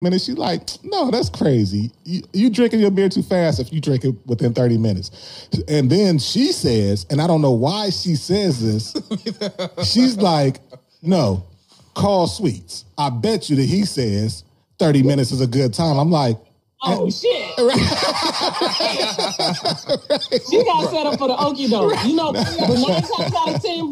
minutes. She's like, no, that's crazy. You, you drinking your beer too fast if you drink it within 30 minutes. And then she says, and I don't know why she says this, she's like, no, call sweets. I bet you that he says 30 minutes is a good time. I'm like, Oh shit! she got set up for the okie doke. You know, but nine times out of ten.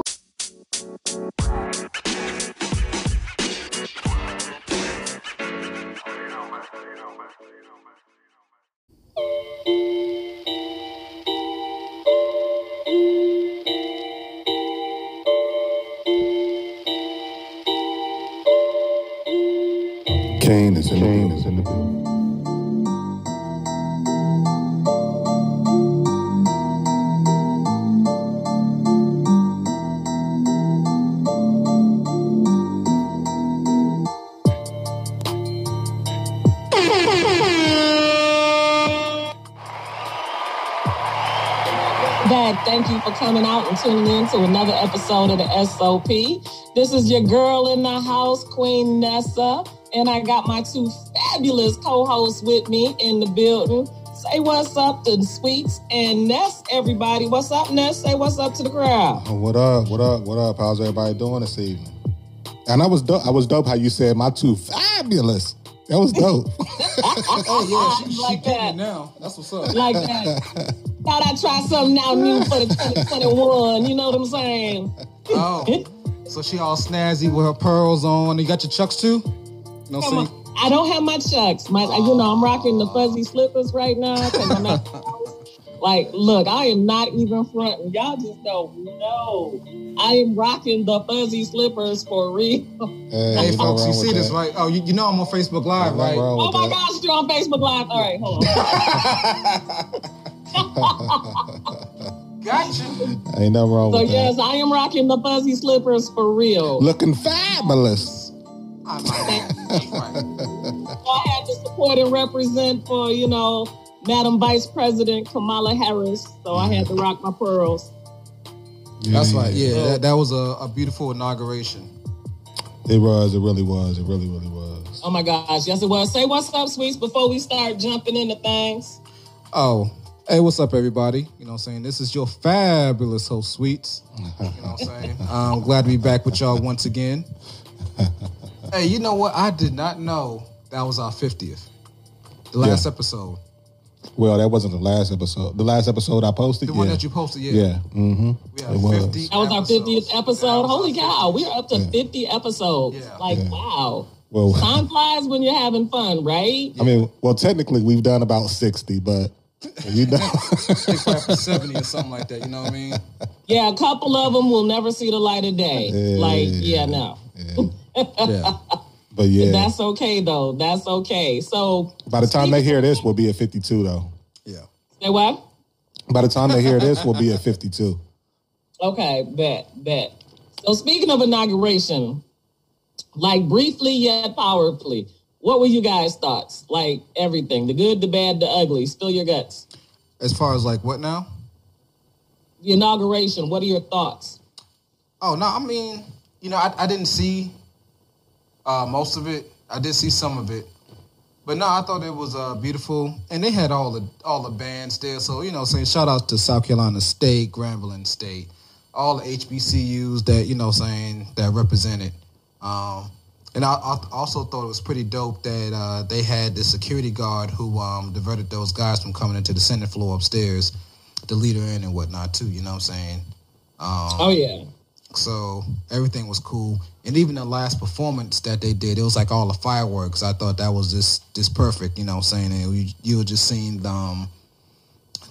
Kane is in coming out and tuning in to another episode of the SOP. This is your girl in the house, Queen Nessa, and I got my two fabulous co-hosts with me in the building. Say what's up to the Sweets and Ness, everybody. What's up, Ness? Say what's up to the crowd. Oh, what up? What up? What up? How's everybody doing this evening? And I was dope. I was dope how you said my two fabulous. That was dope. Oh yeah, she, she Like that. it now. That's what's up. Like that. Thought I'd try something now new for the 2021. You know what I'm saying? Oh, so she all snazzy with her pearls on. You got your chucks too? No, see. on. I don't have my chucks. My, you know, I'm rocking the fuzzy slippers right now I'm at. Like, look, I am not even fronting. Y'all just don't know. I am rocking the fuzzy slippers for real. Hey, Hey, folks, you see with this, that. right? Oh, you, you know I'm on Facebook Live, right? Oh my that. gosh, you're on Facebook Live. All right, hold on. Gotcha. Ain't nothing wrong So with yes, that. I am rocking the fuzzy slippers for real. Looking fabulous. I like right. I had to support and represent for, you know, Madam Vice President Kamala Harris. So I had to rock my pearls. That's right. Yeah, that, that was a, a beautiful inauguration. It was. It really was. It really, really was. Oh my gosh, yes it was. Say what's up, sweets, before we start jumping into things. Oh, hey, what's up, everybody? You know what I'm saying? This is your fabulous host, Sweets. You know what I'm saying? I'm glad to be back with y'all once again. hey, you know what? I did not know that was our 50th. The last Yeah. episode. Well, that wasn't the last episode. The last episode I posted. The yeah. one that you posted, yeah. Yeah. Mm-hmm. We have It was. 50 That was our episodes. 50th That episode. was Holy our cow, we're up to 50 episodes. Yeah. Like, Yeah. wow. Well, Time flies when you're having fun, right? I mean, well, technically we've done about sixty, but you know, They probably for 70 or something like that, you know what I mean? Yeah, a couple of them will never see the light of day. Yeah. Like, yeah, no. Yeah. but yeah. That's okay, though. That's okay. So, By the time they hear this, we'll be at fifty-two, though. Yeah. say what? By the time they hear this, we'll be at fifty-two. Okay, bet, bet. So speaking of inauguration, like briefly yet powerfully, what were you guys' thoughts? Like everything, the good, the bad, the ugly. Spill your guts. As far as like what now? The inauguration, what are your thoughts? Oh no, I mean, you know, I, I didn't see uh, most of it. I did see some of it, but no, I thought it was uh, beautiful, and they had all the all the bands there. So you know, saying shout out to South Carolina State, Grambling State, all the HBCUs that you know saying that represented. Um, and I, I also thought it was pretty dope that uh, they had the security guard who um, diverted those guys from coming into the Senate floor upstairs, the leader in and whatnot too. You know what I'm saying? Um, Oh yeah. so everything was cool, and even the last performance that they did, it was like all the fireworks. I thought that was just just perfect. You know, what I'm saying and you, you were just seeing um,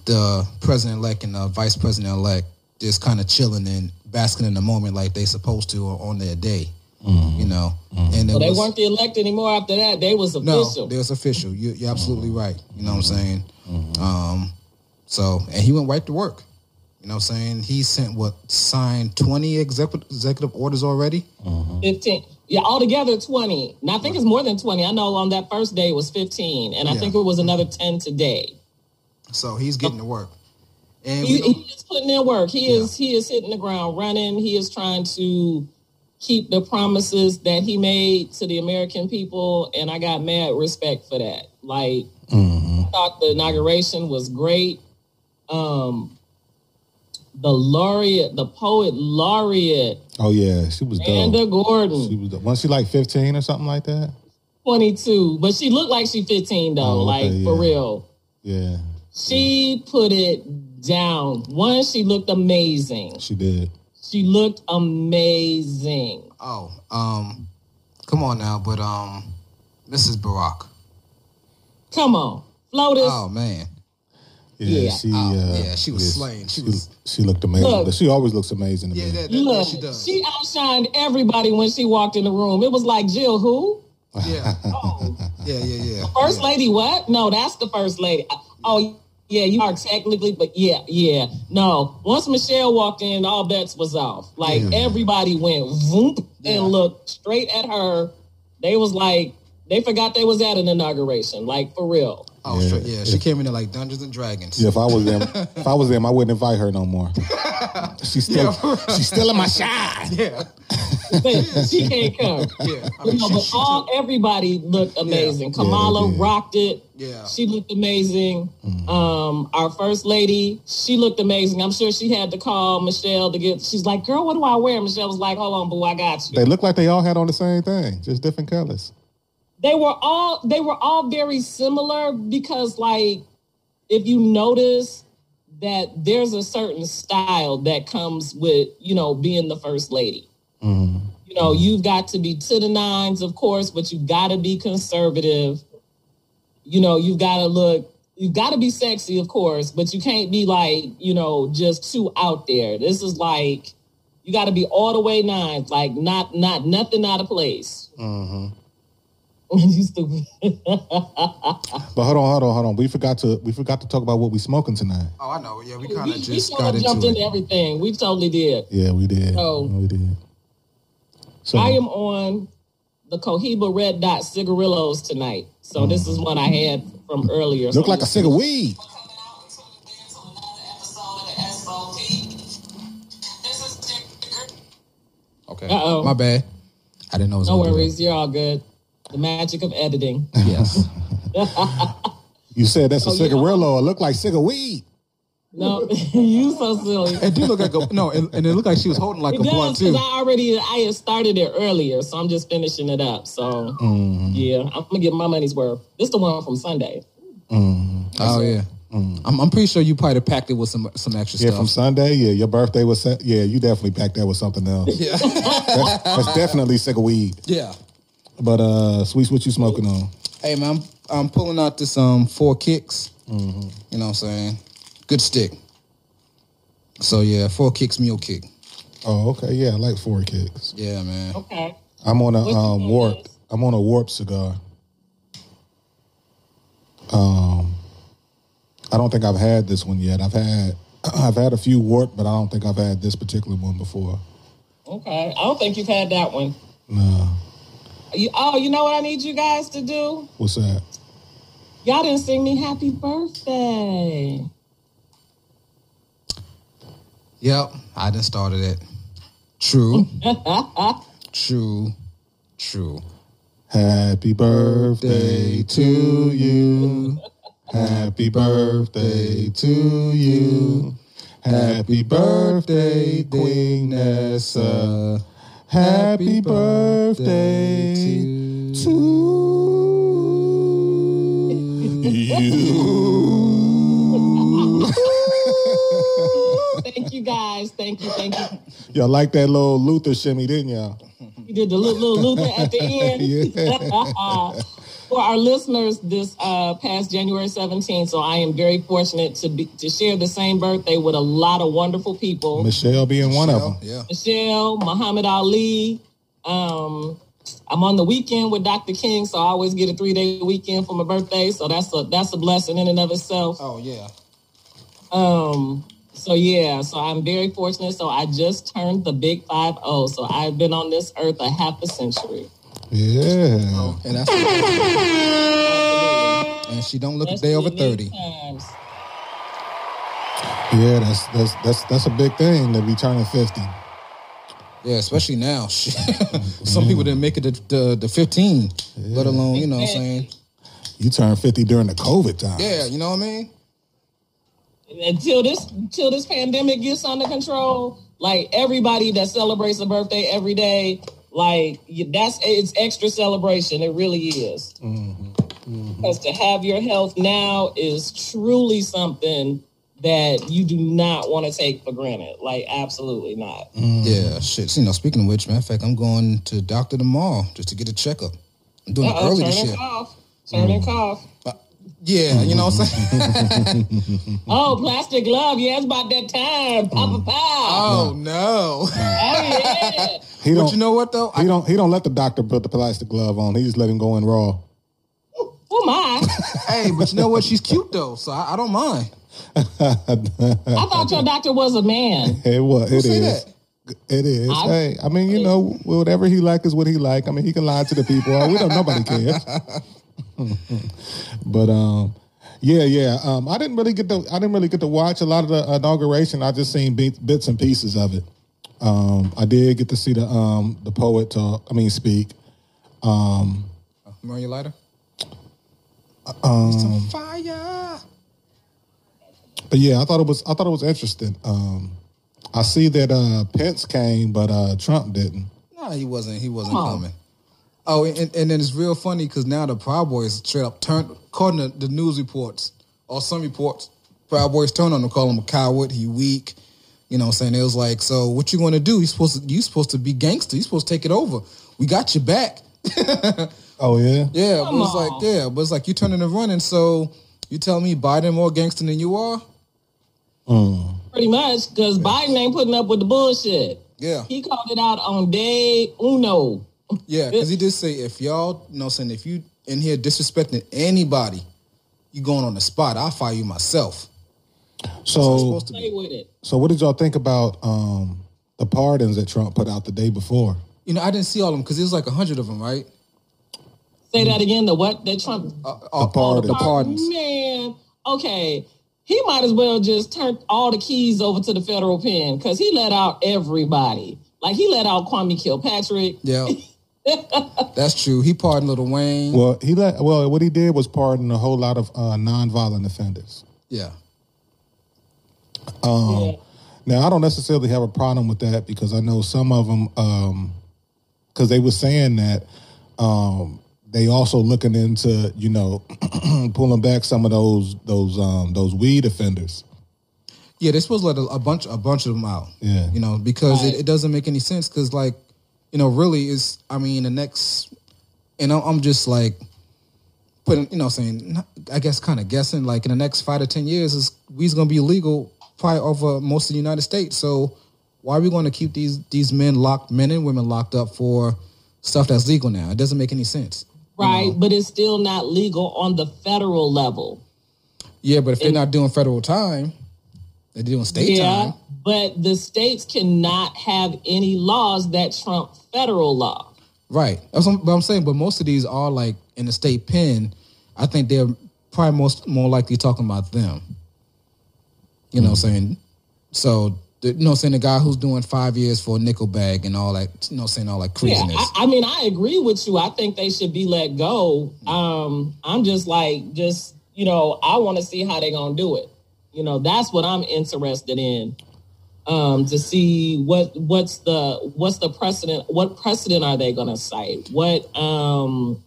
the president elect and the vice president elect just kind of chilling and basking in the moment like they supposed to on their day. Mm-hmm. You know, mm-hmm. and Well, they was, weren't the elect anymore after that. They was no, official. it was official. You, you're absolutely mm-hmm. right. You know what I'm saying? Um, so, and he went right to work. You know what I'm saying? He sent what signed 20 executive executive orders already. 15. Yeah, altogether 20. And I think it's more than 20. I know on that first day it was 15. And I think it was another 10 today. So he's getting to work. And He, he is putting in work. He is he is hitting the ground running. He is trying to keep the promises that he made to the American people, and I got mad respect for that. Like, I thought the inauguration was great. Um, the laureate, the poet laureate, Oh yeah, she was dope. Amanda Gordon. She was dope. Wasn't she like fifteen or something like that? 22, but she looked like she 15 though, Oh, okay, like for real. Yeah, She put it down. One, she looked amazing. she did. She looked amazing. Oh, um, come on now, but um, Mrs. Barack. Come on, Flotus. Oh man, Yeah, Yeah. she. Oh, uh, yeah, she was slain. She She, was- she looked amazing. Look. she always looks amazing to yeah, me. that, that, that Look, she does. she outshined everybody when she walked in the room. It was like Jill, who? yeah, Oh, yeah, yeah, yeah. first yeah. lady, what? No, that's the first lady. Oh, yeah, you are technically, but yeah, yeah. No, once Michelle walked in, all bets was off. Like everybody went whoop Yeah. and looked straight at her. They was like, they forgot they was at an inauguration. Like for real. Oh, Yeah. straight, yeah. She came in there like Dungeons and Dragons. Yeah, if I was them, if I was them, I wouldn't invite her no more. She's still, she's still in my shine. yeah, she can't come. yeah. I You know, she, but she all took- everybody looked amazing. Yeah, Kamala did. rocked it. Yeah. She looked amazing. Mm-hmm. Um, our first lady, she looked amazing. I'm sure she had to call Michelle to get. She's like, "Girl, what do I wear?" Michelle was like, "Hold on, boo, I got you." They look like they all had on the same thing, just different colors. They were all they were all very similar because, like, if you notice that there's a certain style that comes with you know being the first lady. Mm-hmm. You know, you've got to be to the nines, of course, but you've got to be conservative. You know, you've got to look, you've got to be sexy, of course, but you can't be like, you know, just too out there. This is like, you got to be all the way nines, like not, not, nothing out of place. Mm-hmm. you stupid. But hold on, hold on, hold on. We forgot to we forgot to talk about what we smoking tonight. Oh, I know. Yeah, we we kind of just sort got jumped into into it. everything. We totally did. Yeah, we did. Oh. we did. So I am on the Cohiba Red Dot Cigarillos tonight. So this is what I had from earlier. look So like a cig of weed. Okay. Uh-oh. My bad. I didn't know. It was No gonna worries, you're all good. The magic of editing. Yes. You said that's a Oh, yeah. cigarillo. It looked like cig of weed. No, you so silly. it do look like a no, and, and it looked like she was holding like It a blunt does because too. I already I had started it earlier, so I'm just finishing it up. So Mm-hmm. yeah, I'm gonna get my money's worth. This the one from Sunday. Oh yeah. I'm, I'm pretty sure you probably packed it with some some extra Yeah, stuff. Yeah, from Sunday. Yeah, your birthday was. Set, yeah, you definitely packed that with something else. yeah. That's, that's definitely cig of weed. yeah. But uh, sweets, what you smoking on? Hey man, I'm, I'm pulling out this um four kicks. Mm-hmm. You know what I'm saying? Good stick. So yeah, four kicks, mule kick. Oh, okay. Yeah, I like four kicks. Yeah, man. Okay. I'm on a What you um, on, warp. Liz? I'm on a warp cigar. Um, I don't think I've had this one yet. I've had I've had a few warp, but I don't think I've had this particular one before. Okay. I don't think you've had that one. No, You, oh, you know what I need you guys to do? what's that? Y'all didn't sing me happy birthday. Yep, I done started it. True. true. True. Happy birthday to you. Happy birthday to you. Happy birthday, Queen Nessa. Happy birthday to you. Thank you guys. Thank you. Thank you. Y'all like that little Luther shimmy, didn't y'all? You did the little, little Luther at the end. Yeah. For our listeners, this uh, past January 17th, so I am very fortunate to be to share the same birthday with a lot of wonderful people. Michelle being one of them. Yeah. Michelle, Muhammad Ali. Um, I'm on the weekend with Dr. King, so I always get a three day weekend for my birthday. So that's a that's a blessing in and of itself. Oh yeah. Um, so yeah, so I'm very fortunate. So I just turned the big five zero. So I've been on this earth a half a century. Yeah. And that's and she don't look a day over thirty. times. Yeah, that's that's that's that's a big thing to be turning 50. Yeah, especially now. Shit. Mm-hmm. Some people didn't make it to the, the 15, let alone, you know what I'm saying? You turned 50 during the COVID time. Yeah, you know what I mean? until this until this pandemic gets under control, like everybody that celebrates a birthday every day, like that's it's extra celebration. It really is. Mm-hmm. Because to have your health now is truly something that you do not want to take for granted. Like absolutely not. Mm-hmm. Yeah, shit. You know, speaking of which, matter of fact, I'm going to doctor tomorrow just to get a checkup. I'm doing it Uh-oh, early turn this year. cough. Turn and cough. Mm-hmm. Yeah, you know what I'm saying? Oh, plastic glove. Yeah, it's about that time. Papa mm. pow. Oh, no. Oh yeah. He but don't, you know what, though? he don't he don't let the doctor put the plastic glove on. He just let him go in raw. Oh my. hey, but you know what? She's cute, though, so I, I don't mind. I thought your doctor was a man. It was it say is. It is. I- hey, I mean, you know, whatever he like is what he like. I mean, he can lie to the people. We don't. Nobody cares. but um, yeah, yeah. Um, I didn't really get to. I didn't really get to watch a lot of the inauguration. I just seen bits, bits and pieces of it. Um, I did get to see the um the poet talk. I mean, speak. Remember your lighter? Um, some fire. But yeah, I thought it was. I thought it was interesting. Um, I see that uh Pence came, but uh Trump didn't. No, he wasn't. He wasn't Come on. coming. Oh, and, and then it's real funny because now the Proud Boys straight up turned, according to the news reports or some reports, Proud Boys turned on him, call him a coward. He weak. You know, what I'm saying it was like, so what you going to do? You supposed to you supposed to be gangster. You supposed to take it over. We got your back. Oh yeah. Yeah, Come but it's on. like yeah, but it's like you turning and running. So you tell me Biden more gangster than you are? Mm. Pretty much, because Biden ain't putting up with the bullshit. Yeah, He called it out on day uno. yeah, because he did say if y'all, you know, saying if you in here disrespecting anybody, you going on the spot. I'll fire you myself. It's So to Play with it. So what did y'all think about um, the pardons that Trump put out the day before? You know, I didn't see all of them because it was like a hundred of them, right? Say that again. The what? That Trump. Uh, all- pardons. The pardons. Man, okay. He might as well just turn all the keys over to the federal pen because he let out everybody. Like he let out Kwame Kilpatrick. Yeah, that's true. He pardoned Lil Wayne. Well, he let well what he did was pardon a whole lot of uh, nonviolent offenders. yeah, Yeah. Now I don't necessarily have a problem with that because I know some of them because they were saying that um, they also looking into you know pulling back some of those those um, those weed offenders. yeah. They're supposed to let a, a bunch, a bunch of them out. Yeah. you know, because Right. it, it doesn't make any sense. Because like, you know, really is. I mean, the next, and I'm, I'm just like putting, you know, saying, I guess, kind of guessing. Like in the next five to ten years, is weed's gonna be illegal probably over most of the United States. So why are we going to keep these these men locked, men and women locked up for stuff that's legal now? It doesn't make any sense. Right. But it's still not legal on the federal level. Yeah, but if they're not doing federal time, they're doing state time. yeah. time. But the states cannot have any laws that trump federal law. Right. That's what, I'm saying, but most of these are like in the state pen. I think they're probably most more likely talking about them. You know, what I'm saying so. The, you know, what I'm saying the guy who's doing five years for a nickel bag and all that. You know, saying all that Yeah, craziness. I, I mean, I agree with you. I think they should be let go. Um, I'm just like, just you know, I want to see how they're gonna do it. You know, that's what I'm interested in. Um, to see what what's the what's the precedent? What precedent are they gonna cite? What um,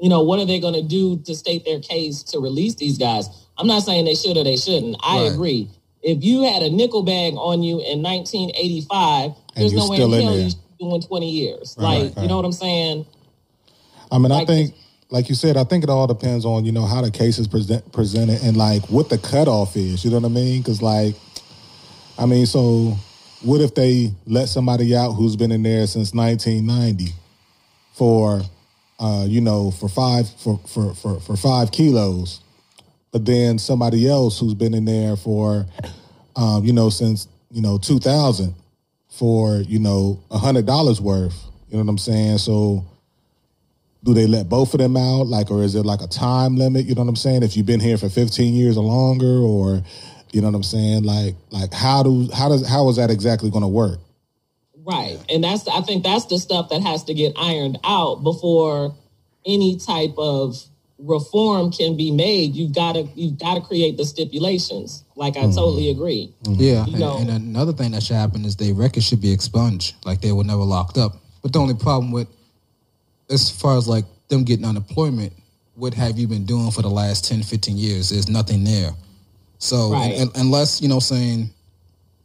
you know, what are they gonna do to state their case to release these guys? I'm not saying they should or they shouldn't. I Right. agree. If you had a nickel bag on you in 1985, there's no way in still hell there. you should doing 20 years. Right, like, you know what I'm saying? I mean, I think, like you said, I think it all depends on you know how the case is present, presented and like what the cutoff is. You know what I mean? Because like, I mean, so what if they let somebody out who's been in there since 1990 for, uh, you know, for five for for for for five kilos, but then somebody else who's been in there for, um, you know, since you know 2000 for you know a hundred dollars worth. You know what I'm saying? So do they let both of them out like or is it like a time limit you know what i'm saying if you've been here for 15 years or longer or you know what i'm saying like like how do how does how is that exactly going to work Right. And that's I think that's the stuff that has to get ironed out before any type of reform can be made. You've got to you've got to create the stipulations. Like I Mm-hmm. totally agree. Yeah, You and, know- and another thing that should happen is their records should be expunged, like they were never locked up. But the only problem with, as far as like them getting unemployment, what have you been doing for the last 10, 15 years? There's nothing there. So Right. un- un- unless you know, saying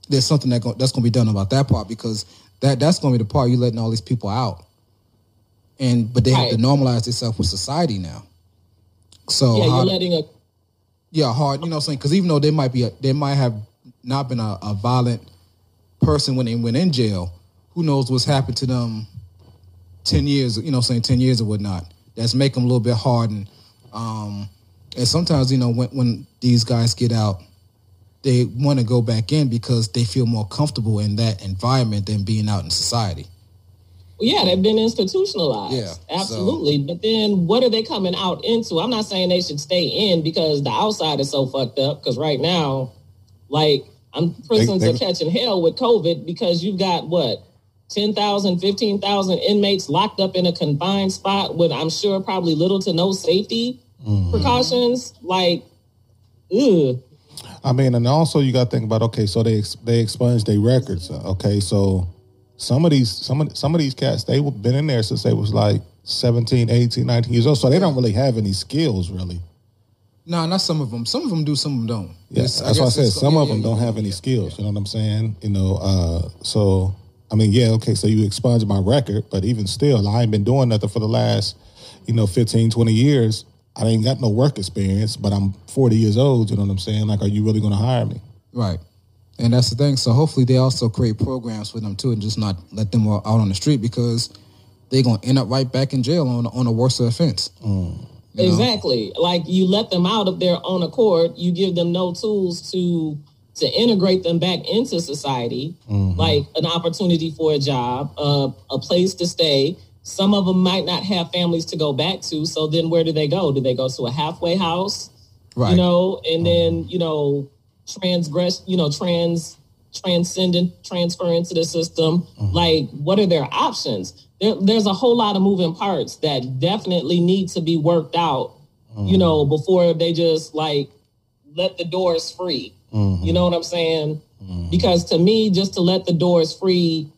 there's something that go, that's going to be done about that part because that that's going to be the part you letting all these people out, and but they have to normalize themselves with society now. So yeah, you're letting a yeah, hard. You know what I'm saying? Because even though they might be, a, they might have not been a, a violent person when they went in jail. Who knows what's happened to them? Ten years, you know, what I'm saying ten years or whatnot. That's make them a little bit hardened. Um, and sometimes, you know, when when these guys get out, they want to go back in because they feel more comfortable in that environment than being out in society. Yeah, they've been institutionalized. Yeah, so- absolutely. But then what are they coming out into? I'm not saying they should stay in because the outside is so fucked up. Because right now, like, I'm prisons they- are catching hell with COVID because you've got what 10,000, 15,000 inmates locked up in a confined spot with I'm sure probably little to no safety Mm-hmm. precautions. Like, ugh. I mean, and also you got to think about okay, so they they expunged their records. uh, Okay, so some of these some of some of these cats they have been in there since they was like 17, 18, 19 years old, so they don't really have any skills really. No, not some of them. Some of them do. Some of them don't. Yeah, It's- that's why I said some yeah, of them yeah, don't yeah, have any skills. You know what I'm saying? You know, uh, so I mean, yeah, okay, so you expunge my record, but even still, I ain't been doing nothing for the last, you know, 15, 20 years. I ain't got no work experience, but I'm 40 years old. You know what I'm saying? Like, are you really going to hire me? Right. And that's the thing. So hopefully they also create programs for them too, and just not let them out on the street because they're gonna end up right back in jail on on a worse offense. You know? Exactly. Like you let them out of their own accord. You give them no tools to to integrate them back into society, like an opportunity for a job, uh, a place to stay. Some of them might not have families to go back to. So then where do they go? Do they go to a halfway house? Right. You know, and then, you know, transgress, you know, trans transcendent transfer into the system. Mm-hmm. Like, what are their options? There, there's a whole lot of moving parts that definitely need to be worked out, you mm-hmm. know, before they just like let the doors free. Mm-hmm. You know what I'm saying? Because to me, just to let the doors free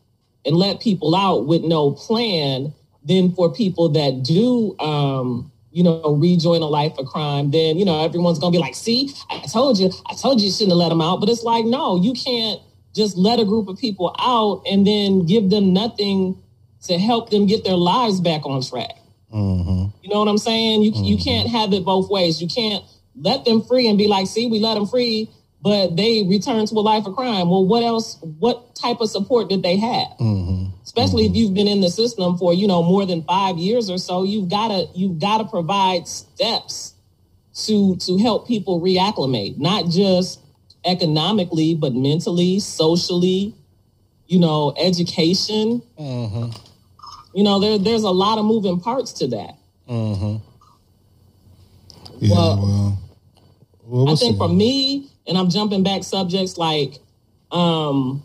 and let people out with no plan, then for people that do, um, you know, rejoin a life of crime, then you know everyone's gonna be like, "See, I told you, I told you, you shouldn't have let them out." But it's like, no, you can't just let a group of people out and then give them nothing to help them get their lives back on track. Mm-hmm. You know what I'm saying? You you can't have it both ways. You can't let them free and be like, "See, we let them free." But they return to a life of crime. Well, what else? What type of support did they have? Mm-hmm. especially if you've been in the system for you know more than five years or so you've got to you've got to provide steps to to help people reacclimate not just economically but mentally socially you know education Mm-hmm. you know there there's a lot of moving parts to that Mm-hmm. Yeah, Well, well, well I think for me, and I'm jumping back subjects like, um,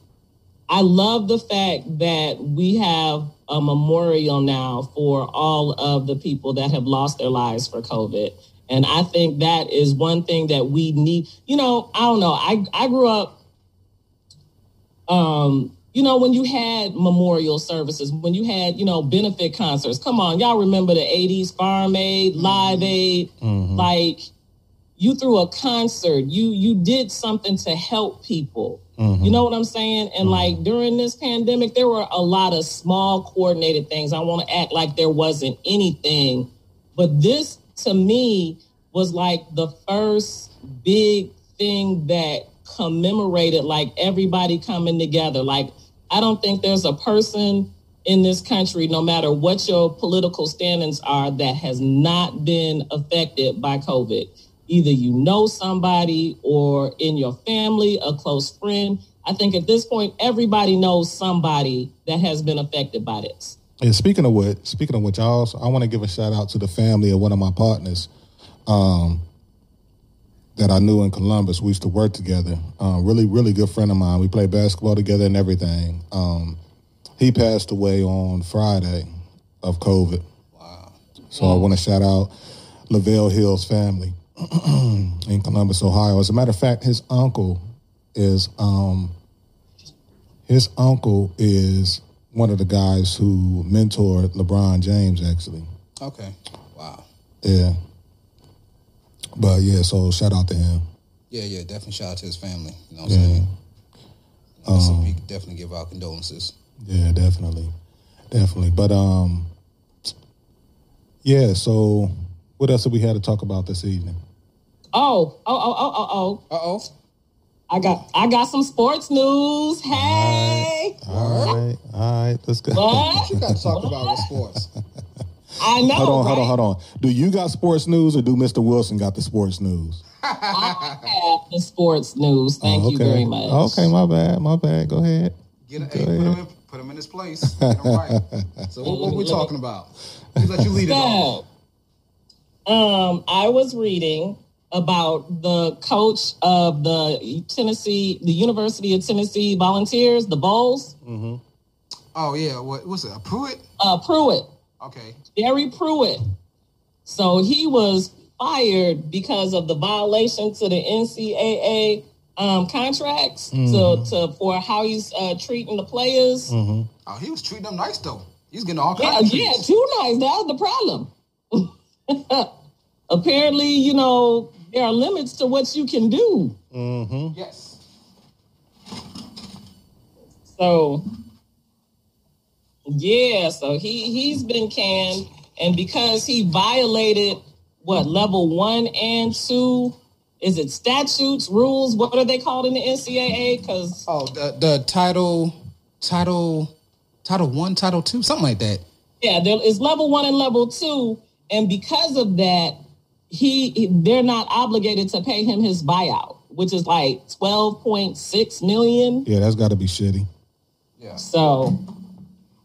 I love the fact that we have a memorial now for all of the people that have lost their lives for COVID. And I think that is one thing that we need. You know, I don't know. I, I grew up, um, you know, when you had memorial services, when you had, you know, benefit concerts. Come on, y'all remember the 80s Farm Aid, Live Aid, Mhm. like you threw a concert you you did something to help people. Mhm. you know what i'm saying? And like during this pandemic there were a lot of small coordinated things. I want to act like there wasn't anything. But this to me was like the first big thing that commemorated like everybody coming together. Like i don't think there's a person in this country no matter what your political standings are that has not been affected by covid either you know somebody or in your family, a close friend. I think at this point, everybody knows somebody that has been affected by this. And speaking of what, speaking of which, I also I want to give a shout out to the family of one of my partners, um, that I knew in Columbus. We used to work together. Um, really, really good friend of mine. We played basketball together and everything. Um, He passed away on Friday of COVID. Wow. So I want to shout out Lavelle Hill's family in Columbus, Ohio. As a matter of fact, his uncle is um his uncle is one of the guys who mentored LeBron James actually. Okay. Wow. Yeah. But yeah, so shout out to him. Yeah, yeah, definitely shout out to his family. You know what I'm saying? so we could definitely give our condolences. Yeah, definitely. Definitely. But um yeah, so what else did we have to talk about this evening? Oh, oh, oh, oh, oh, oh. Uh oh. I got I got some sports news. Hey. All right, all right, let's go. What? You got to talk about with sports. I know. Hold on, hold on, hold on. Do you got sports news or do Mr. Wilson got the sports news? I have the sports news. Thank Oh, you very much. Okay, my bad, my bad. Go ahead. Get a, Go hey, put, him ahead. in, put him in his place. Get him right. So what, what we talking about? Let's let you lead it off. So, um, I was reading about the coach of the Tennessee, the University of Tennessee Volunteers, the Vols, Oh yeah, what was it? A Pruitt? uh, Pruitt, Okay. Jerry Pruitt. So he was fired because of the violation to the NCAA um, contracts to, to for how he's uh, treating the players. Oh, he was treating them nice though. He's getting all Yeah, kinds of yeah, treats. too nice. That was the problem. Apparently, you know, there are limits to what you can do. Mm-hmm. Yes. So, yeah, so he he's been canned, and because he violated what level one and two, is it statutes, rules? What are they called in the NCAA? Because Oh, the the title, title, title one, title two, something like that. Yeah, there is level one and level two, and because of that, he he- they're not obligated to pay him his buyout, which is like twelve point six million. Yeah, that's got to be shitty. Yeah. So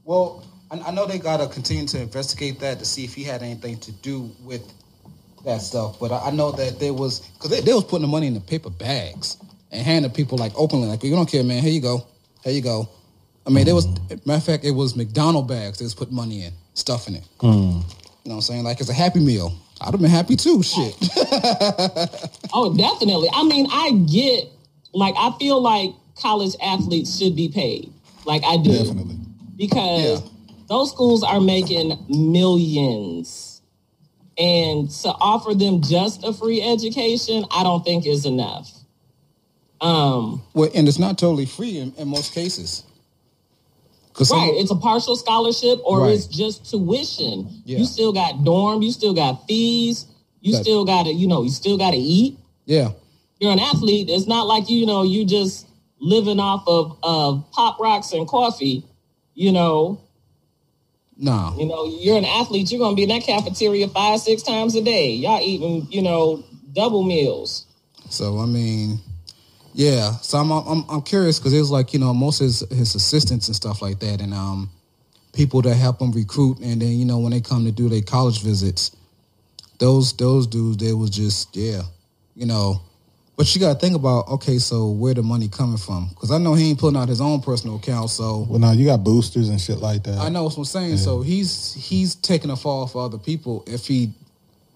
Well, I, I know they gotta continue to investigate that to see if he had anything to do with that stuff. But I, I know that there was because they, they was putting the money in the paper bags and handing people like openly, like, "You don't care, man. Here you go. Here you go." I mean, there was matter of fact, it was McDonald bags they was putting money in, stuffing it. Hmm. You know what I'm saying? Like it's a happy meal. I'd have been happy too. Shit. oh, definitely. I mean, I get like I feel like college athletes should be paid. Like I do. Definitely. because Yeah. those schools are making millions. And to offer them just a free education, I don't think is enough. Um, well, and it's not totally free in, in most cases. Some- right, it's a partial scholarship or Right. it's just tuition. Yeah. You still got dorm, you still got fees, you That- still got to, you know, you still got to eat. yeah. You're an athlete. It's not like you know you just living off of of pop rocks and coffee. You know, no. You know, you're an athlete, you're gonna be in that cafeteria five, six times a day. Y'all eating, you know, double meals. So I mean, yeah. So I'm I'm I'm curious because it was like you know most of his, his assistants and stuff like that, and um people that help him recruit, and then you know when they come to do their college visits, those those dudes they was just yeah, you know. But you got to think about okay, so where the money coming from? Because I know he ain't pulling out his own personal account, so Well, now you got boosters and shit like that. I know what I'm saying. So he's he's taking a fall for other people if he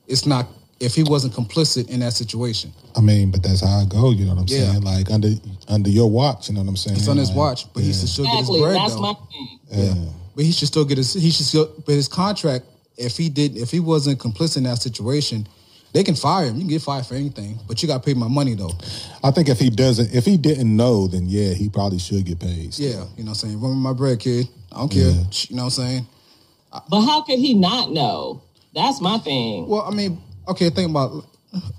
it's not if he wasn't complicit in that situation. I mean, but that's how I go. You know what I'm Yeah. saying? Like under under your watch. You know what I'm saying? It's on his Like, watch, but he should still get his Exactly. bread That's though. my thing. Yeah. But he should still get his. He should still. But his contract, if he did, if he wasn't complicit in that situation, they can fire him. You can get fired for anything, but you got to pay my money though. I think if he doesn't, if he didn't know, then yeah, he probably should get paid. Yeah, you know what I'm saying. Run with my bread, kid. I don't care. Yeah. You know what I'm saying. But how could he not know? That's my thing. Well, I mean, okay, think about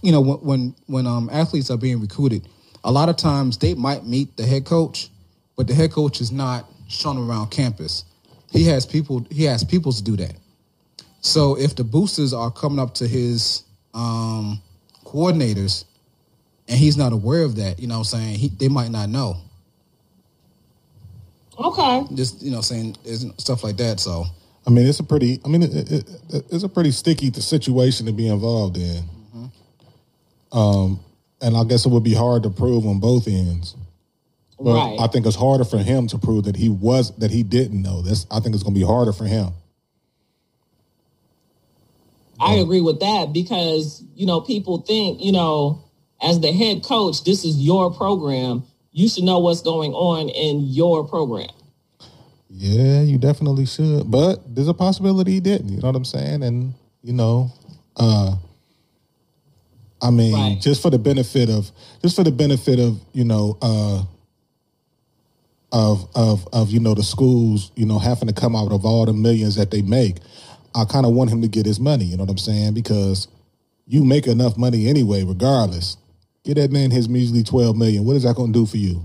you know when when when um athletes are being recruited, a lot of times they might meet the head coach, but the head coach is not shown around campus. He has people. He has people to do that. So if the boosters are coming up to his um, coordinators, and he's not aware of that, you know, what I'm saying he, they might not know. Okay. Just you know, saying stuff like that. So I mean, it's a pretty. I mean, it, it, it- it's a pretty sticky situation to be involved in. Um, and I guess it would be hard to prove on both ends. But Right. I think it's harder for him to prove that he was that he didn't know this. I think it's going to be harder for him. I agree with that because, you know, people think, you know, as the head coach, this is your program. You should know what's going on in your program. Yeah, you definitely should. But there's a possibility he didn't. You know what I'm saying? And you know, uh I mean, Right. just for the benefit of just for the benefit of, you know, uh of of of you know the schools, you know, having to come out of all the millions that they make, I kind of want him to get his money, you know what I'm saying? Because you make enough money anyway, regardless. Get that man his measly 12 million. What is that going to do for you?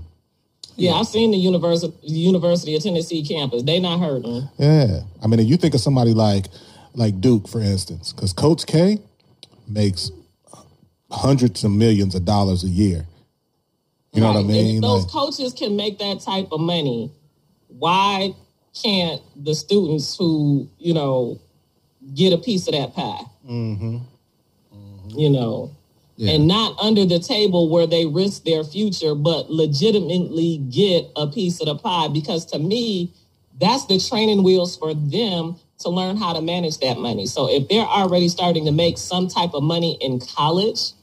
Yeah, I've seen the University University of Tennessee campus. They not hurting. Yeah, I mean, if you think of somebody like like Duke, for instance, because Coach K makes hundreds of millions of dollars a year. You know what I mean? If those Like, coaches can make that type of money, why can't the students who, you know, get a piece of that pie? Mm-hmm. You know, Yeah. and not under the table where they risk their future, but legitimately get a piece of the pie. Because to me, that's the training wheels for them to learn how to manage that money. So if they're already starting to make some type of money in college,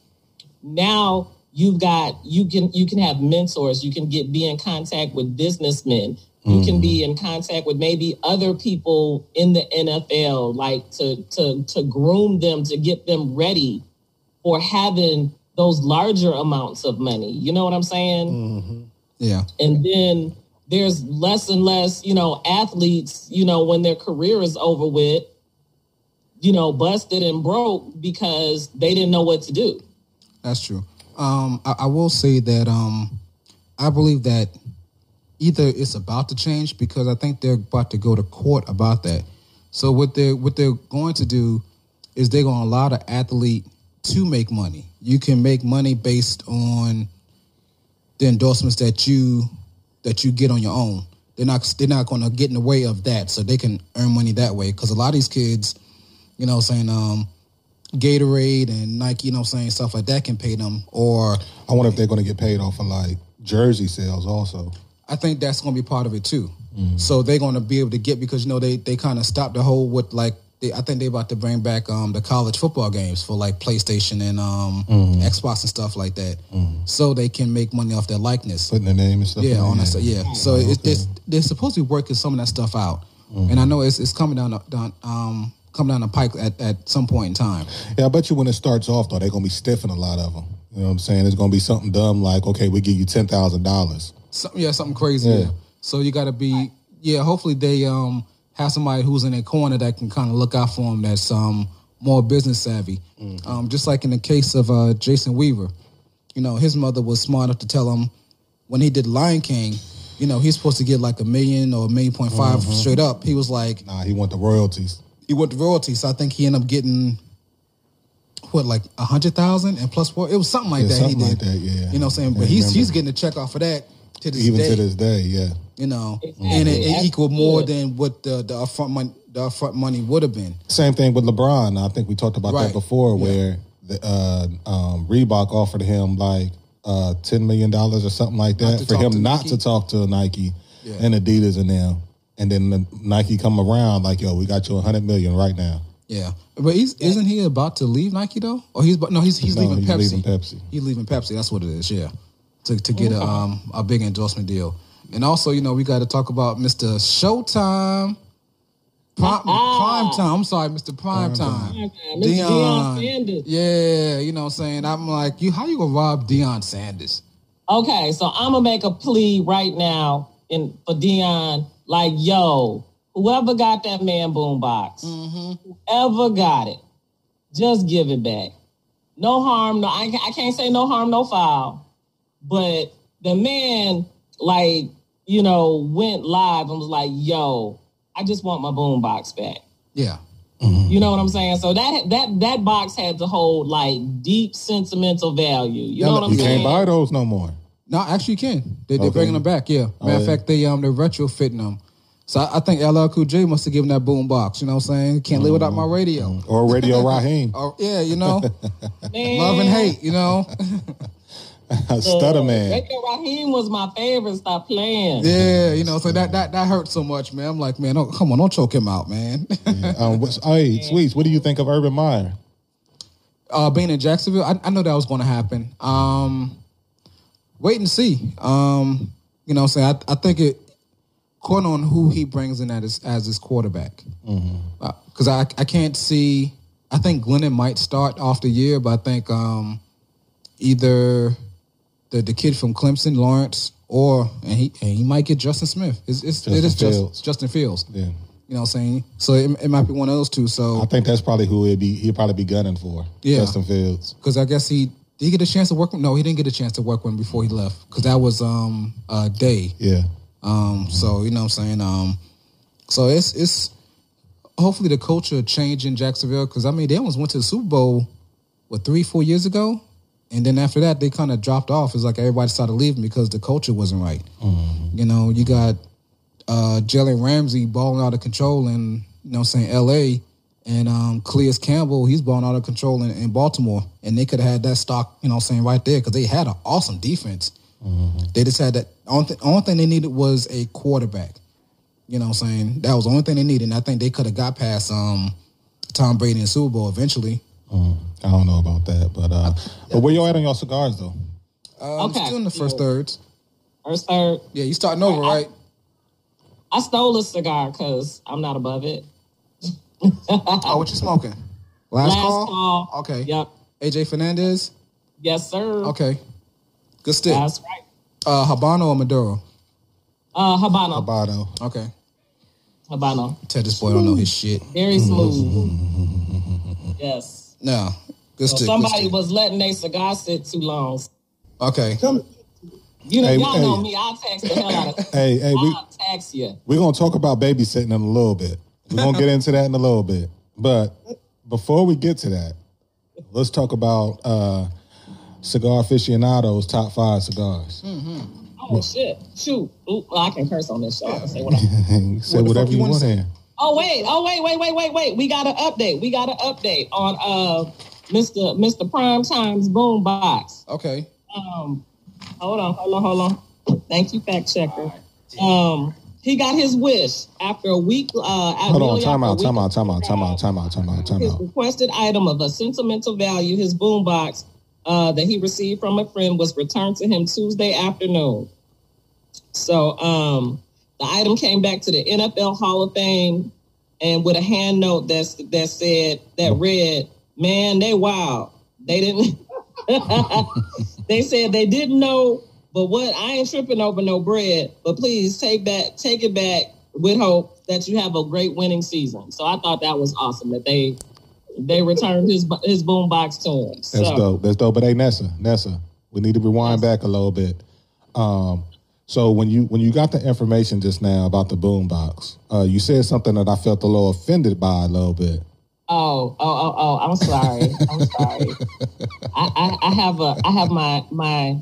now you've got you can you can have mentors you can get be in contact with businessmen you can be mm. in contact with maybe other people in the NFL like to to to groom them to get them ready for having those larger amounts of money you know what i'm saying Yeah. and then there's less and less you know athletes you know when their career is over with you know busted and broke because they didn't know what to do That's true. Um, I, I will say that um, I believe that either it's about to change because I think they're about to go to court about that. So what they're what they're going to do is they're going to allow the athlete to make money. You can make money based on the endorsements that you that you get on your own. They're not they're not going to get in the way of that, so they can earn money that way. Because a lot of these kids, you know, saying um, Gatorade and Nike, you know, saying stuff like that can pay them. Or I wonder if they're going to get paid off of like jersey sales also. I think that's going to be part of it too. So they're going to be able to get because you know they they kind of stopped the whole with like they, I think they're about to bring back um the college football games for like PlayStation and um Xbox and stuff like that, so they can make money off their likeness. Putting their name and stuff. Yeah, on that stuff. Yeah. So it's, it's they're supposed to be working some of that stuff out, and I know it's it's coming down the- down um coming down the pike at, at some point in time. Yeah, I bet you when it starts off though, they're gonna be stiffing a lot of them. You know what I'm saying? It's gonna be something dumb like, okay, we give you ten thousand dollars. Some, yeah, something crazy. Yeah. Yeah. So you got to be yeah. Hopefully they um have somebody who's in their corner that can kind of look out for them. That's um more business savvy. Um, just like in the case of uh Jason Weaver, you know, his mother was smart enough to tell him when he did Lion King, you know, he's supposed to get like a million or a million point five straight up. He was like, Nah, he want the royalties. he went the royalties. So I think he ended up getting what like a hundred thousand and plus four. It was something like Yeah, that. something he like did. that, yeah. You know what I'm saying? But he's remember. he's getting a check off of that to this Even day. to this day, yeah. you know, Exactly. and it, it equaled more good. than what the the upfront money the upfront money would have been. Same thing with LeBron. I think we talked about that before, Yeah. where the uh, um, Reebok offered him like uh, ten million dollars or something like that for him not Nike? to talk to Nike Yeah. and Adidas and them. And then the Nike come around like, yo, we got you a hundred million right now. Yeah, but he's isn't he about to leave Nike though? Or he's no he's he's No, leaving he's Pepsi. leaving Pepsi. He's leaving Pepsi. That's what it is. Yeah, to to get a um a big endorsement deal. And also, you know, we got to talk about Mr. Showtime. Prime, prime time. I'm sorry, Mr. Prime, time. Prime time. Mr. Deion Sanders. Yeah, you know what I'm saying? I'm like, you how you gonna rob Deion Sanders? Okay, so I'm gonna make a plea right now in for Deion. Like, yo, whoever got that man boombox, whoever got it, just give it back. No harm, no. I, I can't say no harm, no foul. But the man, like, you know, went live and was like, yo, I just want my boombox back. Yeah. You know what I'm saying? So that that that box had to hold like deep sentimental value. You Yeah, know what I'm You saying? You can't buy those no more. No, actually, you can. They, they're Okay. bringing them back. Yeah. Matter Oh, of yeah. fact, they um they're retrofitting them. So I, I think LL Cool J must have given that boom box. You know what I'm saying? Can't live without my radio. Or Radio Raheem. Or yeah, you know, Man. love and hate. You know. Stutter man. Raheem was my favorite. Stop playing. Yeah, you know, so that that that hurt so much, man. I'm like, man, don't, come on, don't choke him out, man. Um, what's, hey, Sweets, what do you think of Urban Meyer? uh, being in Jacksonville, I, I know that was going to happen. Um, wait and see. Um, you know, what I'm saying I, I think it, according on who he brings in as as his quarterback, because I I can't see. I think Glennon might start off the year, but I think um, either the the kid from Clemson, Lawrence, or and he and he might get Justin Smith. It's, it's, it Justin is just Fields. Justin Fields. Yeah. You know what I'm saying? So it, it might be one of those two. So I think that's probably who he'd be. He'd probably be gunning for. Yeah. Justin Fields. because I guess he did he get a chance to work with? No, he didn't get a chance to work with him before he left because that was um a day. Yeah. Um, so you know what I'm saying. Um, so it's it's hopefully the culture change in Jacksonville because I mean they almost went to the Super Bowl what three four years ago, and then after that they kind of dropped off. It's like everybody started leaving because the culture wasn't right. You know, you got uh Jalen Ramsey balling out of control in you know I'm saying L.A. And um, Calais Campbell, he's balling out of control in, in Baltimore, and they could have had that stock, you know, I'm saying right there because they had an awesome defense. They just had that. Only, th- only thing they needed was a quarterback. You know what I'm saying? That was the only thing they needed. And I think they could have got past um, Tom Brady in Super Bowl eventually. Mm, I don't know about that, but uh, but where y'all at on y'all cigars though? Um, Okay. Still in the first thirds. First, third. Yeah, you starting over, right? I stole a cigar because I'm not above it. Oh, what you smoking? Last, Last call? call. Okay. Yep. AJ Fernandez? Yes, sir. Okay. Good stick. That's right. Uh, Habano or Maduro? Uh, Habano. Abado. Okay. Habano. Tell this boy don't know his shit. Very smooth. yes. No. Good So stick. somebody stick. was letting their cigar sit too long. Okay. You know, Hey, y'all know me. I'll text the hell out of Hey, hey, we I'll text you. we're gonna talk about babysitting in a little bit. We're gonna get into that in a little bit. But before we get to that, let's talk about uh cigar aficionados top five cigars. Oh shit! Shoot! Ooh, well, I can curse on this show. I can say what I Say What whatever you you wanna say? Oh wait! Oh wait! Wait! Wait! Wait! Wait! We got an update. We got an update on uh Mr. Mr. Prime Times Boombox. Okay. Um, hold on, hold on, hold on. Thank you, fact checker. Um, he got his wish after a week. Uh, Hold on, time out, time out, time out, time out, time out, time out, time His requested item of a sentimental value, his boombox, uh, that he received from a friend, was returned to him Tuesday afternoon. So um, the item came back to the NFL Hall of Fame, and with a hand note that's that said that read, "Man, they wild. They didn't. they said they didn't know, but what? I ain't tripping over no bread. But please take back, take it back with hope that you have a great winning season. So I thought that was awesome that they they returned his his boombox to him. That's so, dope. That's dope. But hey, Nessa, Nessa, we need to rewind back a little bit. Um, so when you when you got the information just now about the boombox, uh, you said something that I felt a little offended by a little bit. Oh, oh, oh, oh! I'm sorry. I'm sorry. I, I, I have a I have my my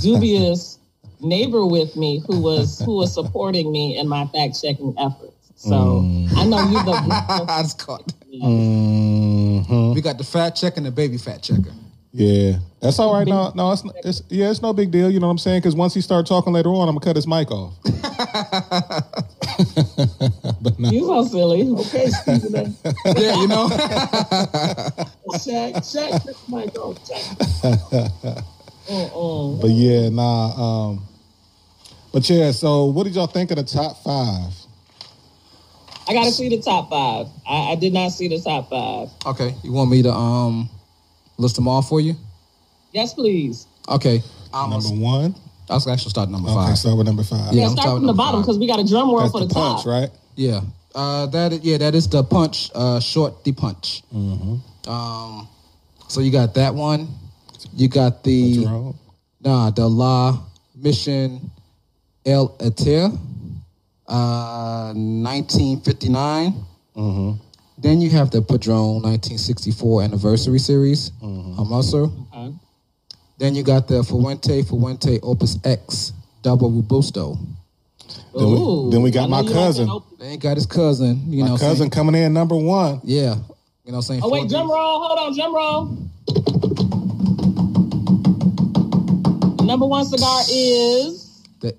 dubious neighbor with me who was who was supporting me in my fact checking efforts. So I know you the I just caught. hmm We got the fat checker and the baby fat checker. Yeah, that's all right. No, no, it's, it's yeah, it's no big deal. You know what I'm saying? Because once he start talking later on, I'm gonna cut his mic off. you so silly. Okay, Stephen Yeah, you know. Shaq, Shaq, Chris Michael, Shaq. Mm-mm. But yeah, nah. Um, but yeah, so what did y'all think of the top five? I got to see the top five. I, I did not see the top five. okay. You want me to um list them all for you? Yes, please. Okay. Um, Number one. I was actually start number Okay, five. start with number five. Yeah, Yeah, start from the bottom because we got a drum roll That's for the the, punch, top. right? Yeah. Uh, that is, yeah, that is the punch. Uh, short the punch. Um, so you got that one. You got the Jerome. nah the La Mission El Eter, uh, 1959. Then you have the Padron 1964 anniversary series, mm-hmm. um, Hermoso. Okay. Then you got the Fuente Fuente Opus X Double Robusto. Then we- then we got my cousin. that open- got his cousin. You know, My what I'm cousin saying? coming in number one. Yeah, you know, saying. Oh wait, for drum roll. Hold on, drum roll. number one cigar is The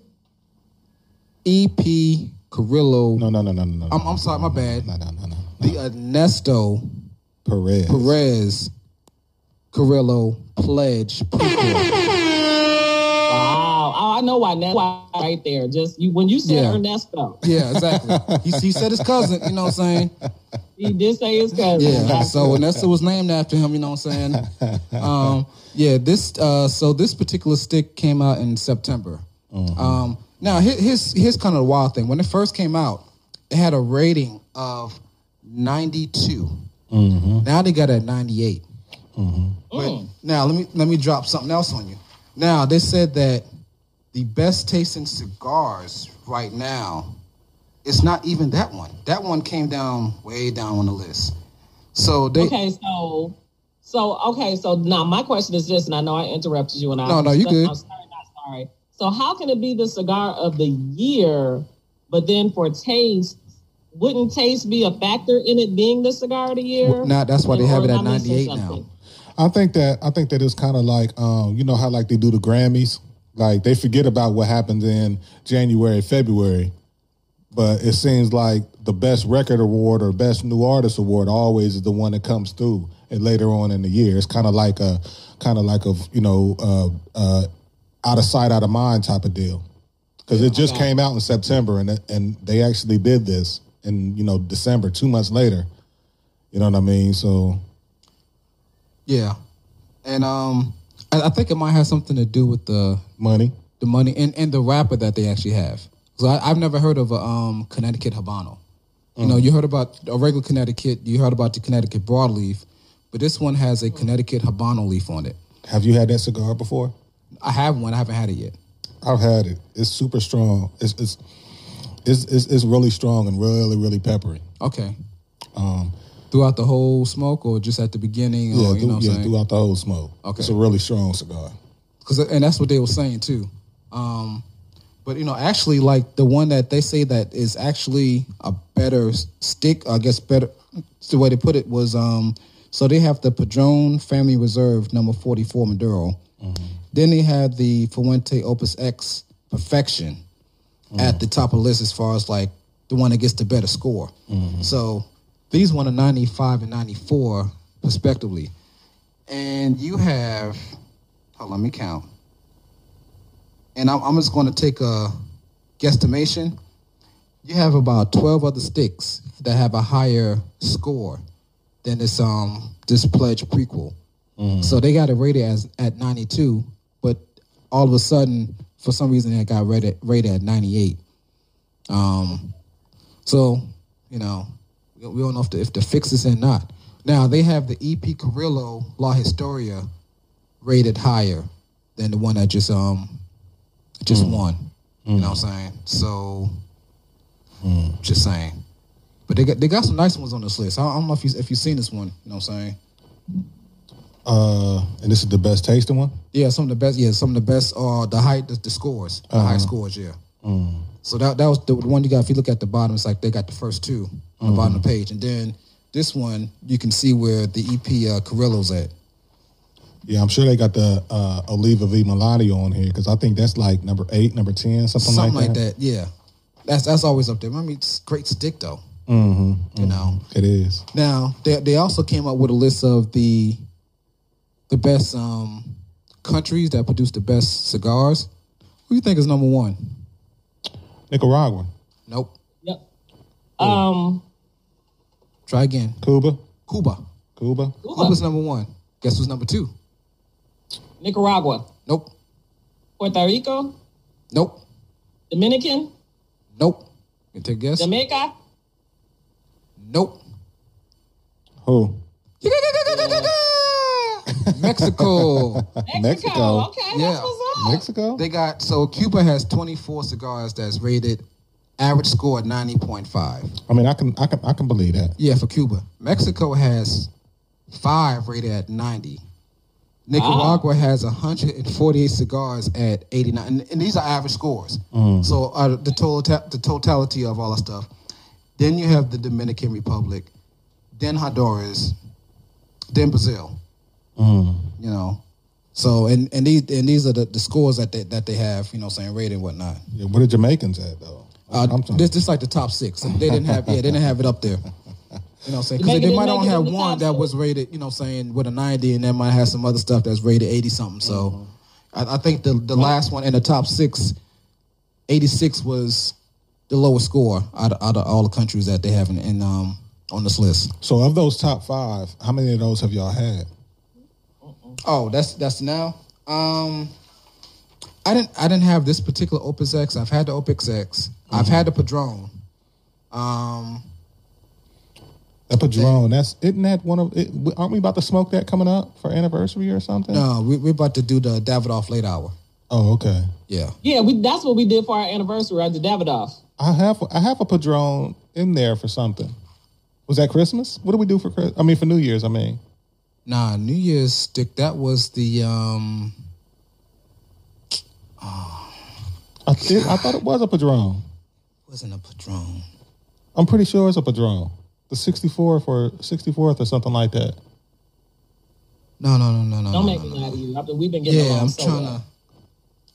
EP Carrillo. No, no, no, no, no, no. I'm, I'm sorry, my bad. No, no, no, no. The Ernesto Perez. Perez Carrillo Pledge wow. Oh, I know why now. Why right there. Just you when you said Yeah. Ernesto, Yeah, exactly. he, he said his cousin. You know what I'm saying? he did say his cousin. Yeah. So Ernesto was named after him. You know what I'm saying? Um, yeah. This. Uh, so this particular stick came out in September. Um, now here- here's here's kind of the wild thing. When it first came out, it had a rating of 92. Mm-hmm. Now they got it at 98. Mm-hmm. But now let me let me drop something else on you. Now they said that the best tasting cigars right now, it's not even that one. That one came down way down on the list. So they Okay, so so okay, so now my question is this, and I know I interrupted you, and I No, no, you good. I'm sorry, not sorry. So how can it be the cigar of the year, but then for taste, wouldn't taste be a factor in it being the cigar of the year? Well, now that's why they have it at am I missing 98 now. I think that I think that it's kind of like um, you know how like they do the Grammys, like they forget about what happens in January, February, but it seems like the best record award or best new artist award always is the one that comes through and later on in the year. It's kind of like a kind of like a you know uh, uh, out of sight, out of mind type of deal because it just came out in September and and they actually did this in you know December, two months later. You know what I mean? So yeah, and um, I, I think it might have something to do with the money. the money and, and the rapper that they actually have. So I, I've never heard of a um, Connecticut Habano. You know, you heard about a regular Connecticut, you heard about the Connecticut broadleaf, but this one has a Connecticut Habano leaf on it. Have you had that cigar before? I have one, I haven't had it yet. I've had it. It's super strong. It's it's it's it's, it's really strong and really really peppery. Okay. Um, Throughout the whole smoke or just at the beginning? yeah, or, you know what yeah, saying? throughout the whole smoke. Okay. it's a really strong cigar. Cause, and that's what they were saying too. Um, but you know, actually, like the one that they say that is actually a better stick, I guess better. The way they put it was, um, so they have the Padron Family Reserve number forty four Maduro. Then they have the Fuente Opus X Perfection Mm-hmm. at the top of the list as far as like the one that gets the better score. Mm-hmm. So these one are ninety five and ninety four respectively, and you have. Hold on, let me count. And I'm, I'm just going to take a guesstimation. You have about 12 other sticks that have a higher score than this um this pledge prequel. Mm-hmm. So they got it rated as at 92, but all of a sudden, for some reason, it got rated rated at 98. Um, so you know, we we don't know if the, if the fix is in or not. Now they have the EP Carrillo La Historia rated higher than the one that just um just won. You know what I'm saying? So just saying. But they got they got some nice ones on this list. I don't, I don't know if you if you've seen this one. You know what I'm saying? Uh, and this is the best tasting one. Yeah, some of the best. Yeah, some of the best. Uh, the height, the, the scores, the high scores. Yeah. So that that was the one you got. If you look at the bottom, it's like they got the first two on the bottom of the page, and then this one you can see where the EP uh, Carrillo's at. Yeah, I'm sure they got the uh, Oliva V Melanio on here because I think that's like number eight, number ten, something, something like, like that. that. Yeah, that's that's always up there. I mean, it's great stick though. Mm-hmm, you know. It is. Now they they also came up with a list of the the best um, countries that produce the best cigars. Who do you think is number one? Nicaragua. Nope. Yep. Um, Try again. Cuba, Cuba. Cuba. Cuba's number one. Guess who's number two? Nicaragua, Nope. Puerto Rico, Nope. Dominican, Nope. You take a guess? Jamaica. Nope. Who? Mexico. Mexico. Mexico. Okay, Yeah. that's what's up. Mexico. They got so Cuba has 24 cigars that's rated average score 90.5. I mean, I can, I can, I can believe that. Yeah, for Cuba. Mexico has five rated at 90. Nicaragua has 148 cigars at 89. And, and these are average scores. So uh, the, total, the totality of all that stuff. Then you have the Dominican Republic, then Honduras, then Brazil. You know, So and and these and these are the, the scores that they that they have, you know, saying rated and whatnot. Yeah, where the Jamaicans at though? Uh, I'm this this like the top six. They didn't have yeah, they didn't have it up there. You know, what I'm saying because Jamaica they might make only have the one that was rated, you know, saying with a ninety, and then might have some other stuff that's rated eighty something. So, I, I think the the last one in the top six, 86 was the lowest score out of, out of all the countries that they have in, in um on this list. so of those top five, how many of those have y'all had? Oh, that's that's now. Um, I didn't I didn't have this particular Opus X. I've had the Opus X. I've had the Padron. Um, That Padron, that's isn't that one of? It, aren't we about to smoke that coming up for anniversary or something? no, we, we're about to do the Davidoff late hour. Oh, okay. Yeah. Yeah, we that's what we did for our anniversary at the Davidoff. I have I have a Padron in there for something. Was that Christmas? What do we do for Christmas? I mean, for New Year's. I mean, Nah, New Year's stick. That was the um. I, it, I thought it was a Padron. Wasn't a Padron. I'm pretty sure it's a Padron. The 64th or 64th or something like that. No, no, no, no, no. Don't no, make no, me no. lie to you. I mean, we've been getting Yeah, along I'm so trying well.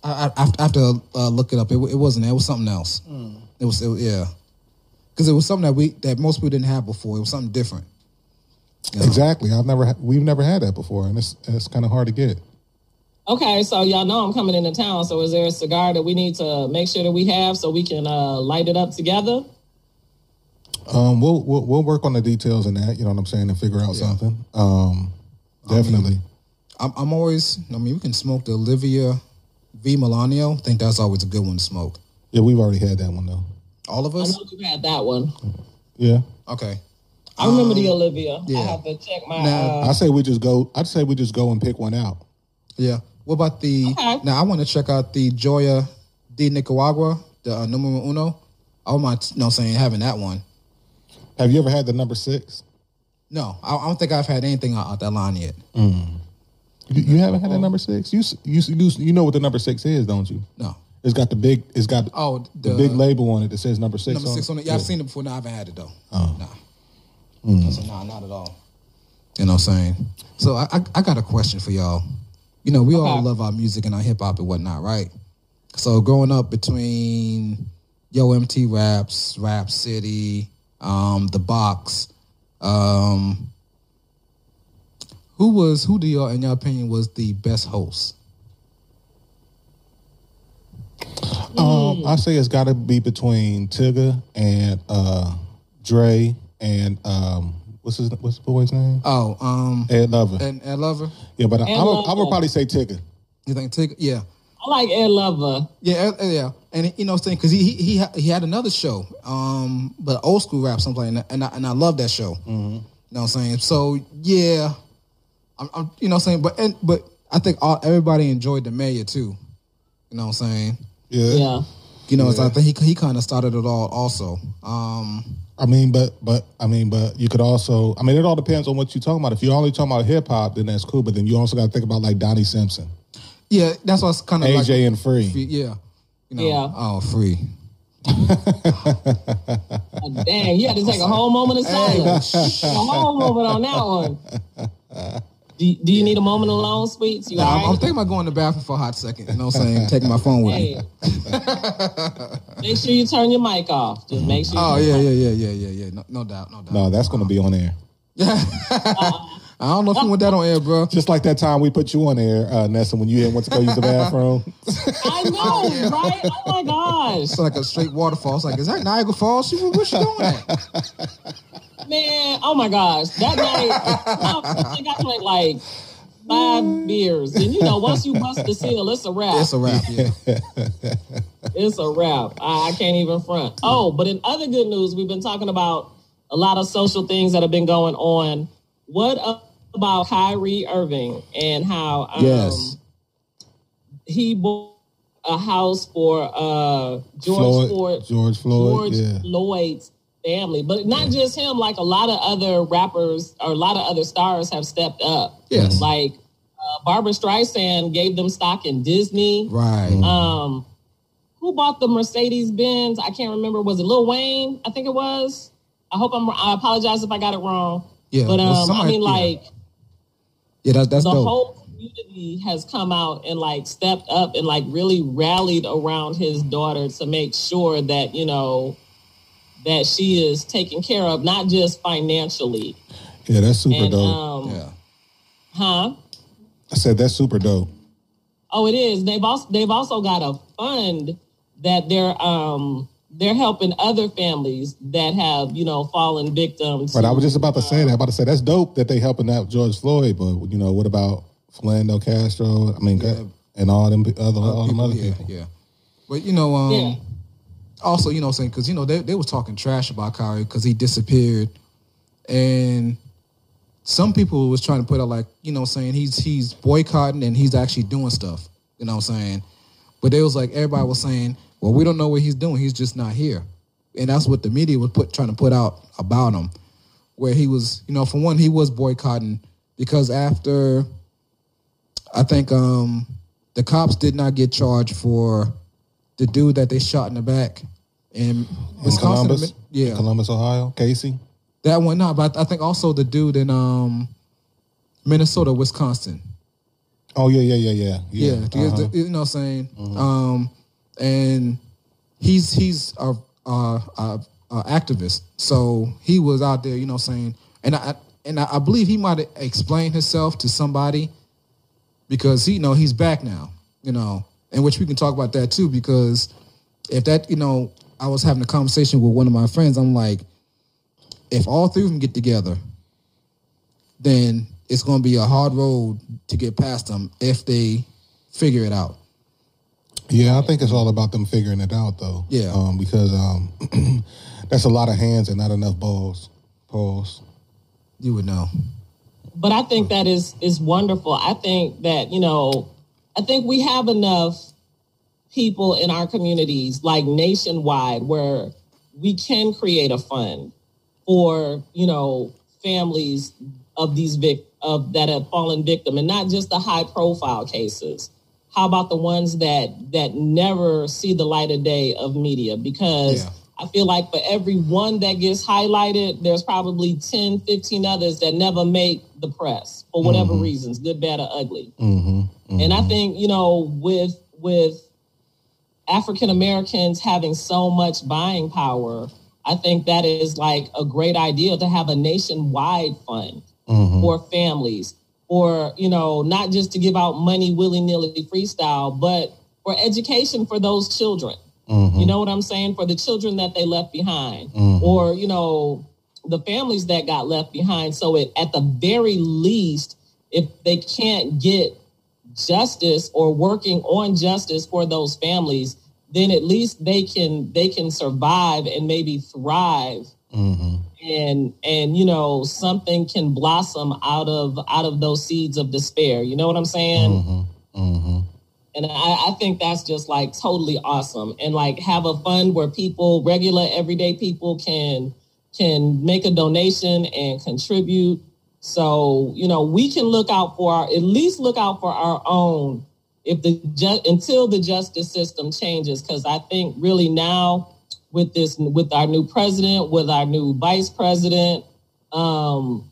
to. I, I, I have to uh, look it up. It, it wasn't. It was something else. Hmm. It was. It, yeah, because it was something that we that most people didn't have before. It was something different. Exactly. I've never ha- we've never had that before, and it's it's kind of hard to get. Okay, so y'all know I'm coming into town. So is there a cigar that we need to make sure that we have so we can uh, light it up together? Um, we'll, we'll we'll work on the details in that. You know what I'm saying, and figure out something. Um, definitely. I'm, I'm always. I mean, we can smoke the Olivia V Melanio. I think that's always a good one to smoke. yeah, we've already had that one though. All of us. I know you had that one. Yeah. Okay. I remember the Olivia. Um, yeah. I have to check my. Now- uh, I say we just go. I'd say we just go and pick one out. Yeah. What about the? Okay. Now I want to check out the Joya de Nicaragua, the uh, numero uno. I don't mind, you know, what I'm saying having that one. Have you ever had the number six? No, I, I don't think I've had anything out, out that line yet. You, you haven't had the number six. You, you you you know what the number six is, don't you? No. It's got the big. It's got Oh, the, the- big label on it that says number six. Number on six it. on it. Yeah, I've seen it before. No, I haven't had it though. Oh. Nah. So, nah, not at all. You know what I'm saying? So I, I, I got a question for y'all. You know, we all love our music and our hip hop and whatnot, right? So growing up between Yo MTV Raps, Rap City, um, The Box, um, who was who do y'all in your opinion was the best host? Um, I say it's got to be between Tigger and uh, Dre and um, what's his what's the boy's name? Oh, um, Ed Lover. and Ed Lover. yeah, but I, I, would, I would probably say Tigger. You think Tig? Yeah. I like Ed Lover. Yeah, uh, yeah, and you know, what I'm saying because he he he he had another show, um, but old school rap something, like and I, and I love that show. You know what I'm saying? So yeah, I'm, I'm you know what I'm saying, but and but I think all, everybody enjoyed the mayor too. You know what I'm saying? Yeah. Yeah. You know, so I think he he kind of started it all also. Um, I mean, but but I mean, but you could also. I mean, it all depends on what you're talking about. If you're only talking about hip hop, then that's cool. But then you also got to think about like Donnie Simpson, yeah, that's what's kind of like AJ, and Free. yeah, you know, Yeah. oh free. Oh, dang, you had to take a whole moment of silence. a whole moment on that one. Do, do you need a moment alone, sweets? You Nah, all I'm, right? I'm thinking about going to the bathroom for a hot second. You know what I'm saying? Taking my phone with me. Make sure you turn your mic off. Just make sure. Oh, you Oh turn yeah, your yeah, mic- yeah, yeah, yeah, yeah. No, no doubt, no doubt. No, that's going to be on air. Uh, I don't know if you want that on air, bro. Just like that time we put you on air, uh, Nessa, when you went to go use the bathroom. I know, right? Oh my gosh, It's like a straight waterfall. It's like, is that Niagara Falls? She, where she going at? man! Oh my gosh, that night I think I drank like five beers, and you know, once you bust the seal, it's a wrap. It's a wrap. Yeah. It's a wrap. I, I can't even front. Oh, but in other good news, we've been talking about a lot of social things that have been going on. What about Kyrie Irving and how um, Yes. he bought a house for uh, George Floyd, Ford, George Floyd, George yeah. Floyd's family, but not just him. Like a lot of other rappers or a lot of other stars have stepped up. Yes. like uh, Barbra Streisand gave them stock in Disney. Right. Um, who bought the Mercedes Benz? I can't remember. Was it Lil Wayne? I think it was. I hope I'm. I apologize if I got it wrong. Yeah, but well, um, I mean, yeah. like Yeah, that's that's the dope. whole community has come out and like stepped up and like really rallied around his daughter to make sure that you know that she is taken care of, not just financially. Yeah, that's super And dope. um, Yeah. huh? I said that's super dope. Oh, it is. They've also they've also got a fund that they're um they're helping other families that have you know fallen victims. But I was just about to say that. I'm about to say that's dope that they helping out George Floyd, but you know what about Philando Castro? I mean, and all them other all them other yeah, people. yeah. But you know, um, Yeah. also you know, saying because you know they they was talking trash about Kyrie because he disappeared, and some people was trying to put out like you know saying he's he's boycotting and he's actually doing stuff. You know what I'm saying? But they was like everybody was saying, well, we don't know what he's doing. He's just not here, and that's what the media was put trying to put out about him, where he was you know for one he was boycotting because after I think um the cops did not get charged for the dude that they shot in the back in In Wisconsin. Columbus, Yeah, In Columbus, Ohio, Casey. that one. No, but I think also the dude in um Minnesota, Wisconsin. Oh yeah, yeah, yeah, yeah, Yeah, yeah. uh-huh. you know what I'm saying. Um, and he's he's a, a, a, a activist, so he was out there, you know, saying, and I and I, believe he might have explained himself to somebody because he you know he's back now, you know, and which we can talk about that too because if that you know I was having a conversation with one of my friends, I'm like, if all three of them get together, then it's going to be a hard road to get past them if they figure it out. Yeah, I think it's all about them figuring it out, though. Yeah. um, because um, that's a lot of hands and not enough balls. Balls. You would know. but I think that is is wonderful. I think that you know, I think we have enough people in our communities, like nationwide, where we can create a fund for you know families of these vic of that have fallen victim, and not just the high profile cases. How about the ones that that never see the light of day of media? Because Yeah. I feel like for every one that gets highlighted, there's probably 10, 15 others that never make the press for whatever reasons, good, bad, or ugly. Mm-hmm. And I think, you know, with with African Americans having so much buying power, I think that is like a great idea to have a nationwide fund Mm-hmm. for families, or you know, not just to give out money willy nilly freestyle, but for education for those children. Mm-hmm. You know what I'm saying? For the children that they left behind, Mm-hmm. or you know, the families that got left behind. So it, at the very least, if they can't get justice or working on justice for those families, then at least they can they can survive and maybe thrive Mm-hmm. And and you know something can blossom out of out of those seeds of despair. You know what i'm saying? Mm-hmm. Mm-hmm. and I, I think that's just like totally awesome. And like have a fund where people regular everyday people can can make a donation and contribute. So you know we can look out for our at least look out for our own if the ju- until the justice system changes. Because i think really now with this with our new president with our new vice president um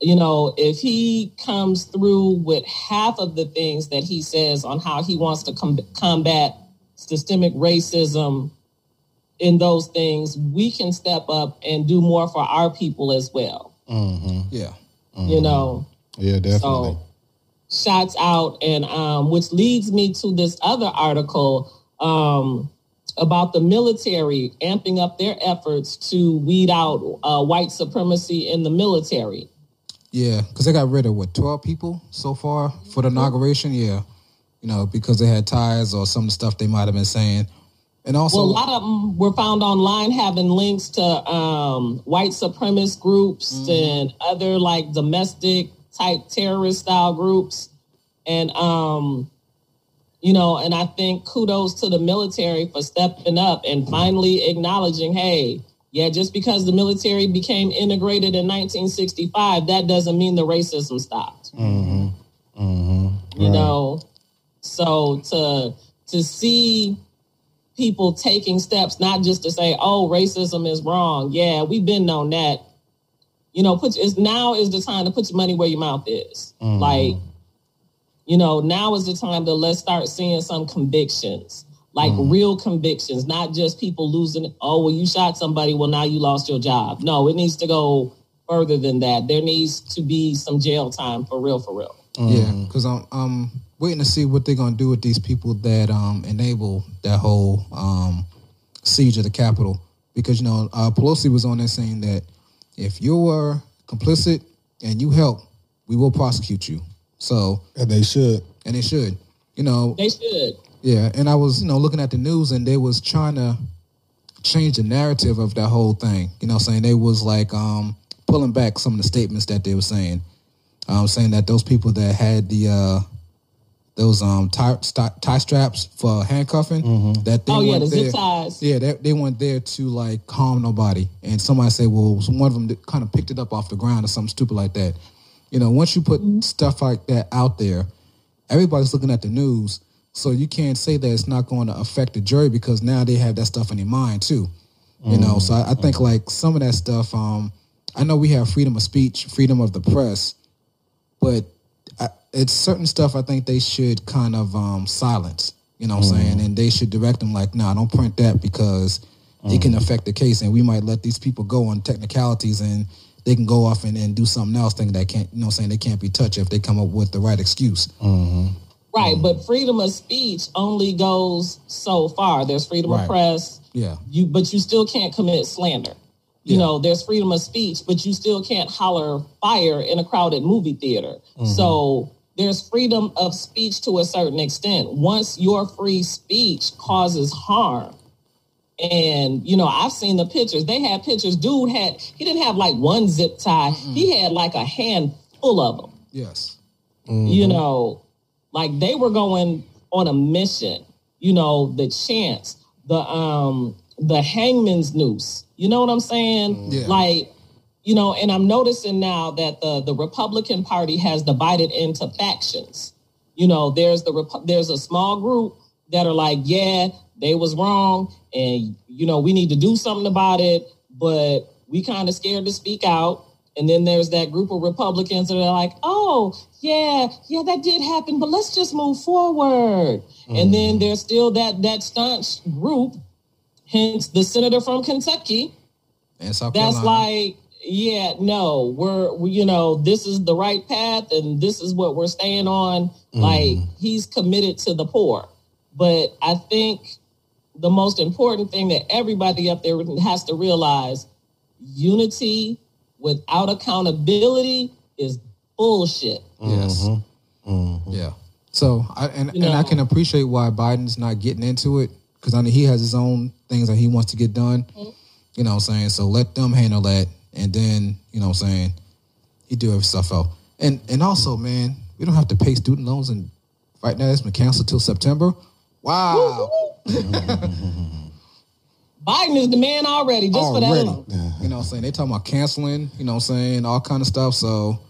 you know, if he comes through with half of the things that he says on how he wants to com- combat systemic racism in those things, we can step up and do more for our people as well. Mm-hmm. Yeah. You know, Yeah, definitely. so shots out, and um, which leads me to this other article um, about the military amping up their efforts to weed out uh, white supremacy in the military. Yeah, because they got rid of what twelve people so far for the inauguration. Yeah, you know because they had ties or some of the stuff they might have been saying, and also Well, a lot of them were found online having links to um, white supremacist groups and other like domestic type terrorist style groups. And, um, you know, and I think kudos to the military for stepping up and finally acknowledging, hey, yeah, just because the military became integrated in 1965, that doesn't mean the racism stopped Mm-hmm. Mm-hmm. you know so to to see people taking steps not just to say oh racism is wrong yeah we've been known that you know put is now is the time to put your money where your mouth is Mhm. like You know, now is the time to let's start seeing some convictions, like Mm. real convictions, not just people losing. Oh, well, you shot somebody. Well, now you lost your job. No, it needs to go further than that. There needs to be some jail time for real, for real. Yeah, because I'm I'm waiting to see what they're gonna do with these people that um enable that whole um siege of the Capitol. Because you know uh, Pelosi was on there saying that if you were complicit and you help, we will prosecute you. So And they should. and they should, you know, They should. yeah. And I was you know looking at the news and they was trying to change the narrative of that whole thing. You know, saying they was like um pulling back some of the statements that they were saying um, saying that those people that had the uh, those um tie, st- tie straps for handcuffing that they Oh, yeah, weren't the zip there. ties. Yeah, they, they weren't there to like harm nobody. And somebody said, well, one of them kind of picked it up off the ground or something stupid like that. You know, once you put stuff like that out there, everybody's looking at the news, so you can't say that it's not going to affect the jury because now they have that stuff in their mind too. You know, so I, I think like some of that stuff. Um, I know we have freedom of speech, freedom of the press, but I, it's certain stuff I think they should kind of um, silence. You know what I'm saying? And they should direct them like, nah, don't print that because it can affect the case, and we might let these people go on technicalities, and they can go off and, and do something else, thinking that can't, you know, what I'm saying they can't be touched if they come up with the right excuse. Mm-hmm. Right, mm-hmm. but freedom of speech only goes so far. There's freedom Right. of press. Yeah, You, but you still can't commit slander. You Yeah. know, there's freedom of speech, but you still can't holler fire in a crowded movie theater. Mm-hmm. So there's freedom of speech to a certain extent. Once your free speech causes harm, and you know, I've seen the pictures. They had pictures. Dude had he didn't have like one zip tie. He had like a handful of them yes, you know, like they were going on a mission. You know, the chance, the um, the hangman's noose. You know what I'm saying? Yeah. Like, you know, and I'm noticing now that the the Republican Party has divided into factions. You know, there's the Repu- there's a small group that are like, yeah, they was wrong, and you know, we need to do something about it, but we kind of scared to speak out. And then there's that group of Republicans that are like, oh, yeah, yeah, that did happen, but let's just move forward. And then there's still that that staunch group, hence the senator from Kentucky, that's like, yeah, no, we're, we, you know, this is the right path and this is what we're staying on. Like, he's committed to the poor. But I think the most important thing that everybody up there has to realize unity without accountability is bullshit. Yes. Mm-hmm. Mm-hmm. Yeah. So, I, and You and I can appreciate why Biden's not getting into it because I know he has his own things that he wants to get done. Mm-hmm. You know what I'm saying? So let them handle that, and then you know what I'm saying he do every stuff out. And and also, man, we don't have to pay student loans, and right now it's been canceled till September. Wow. Biden is the man already, just for that alone. You know what I'm saying? They talking about canceling. You know what I'm saying? All kind of stuff. So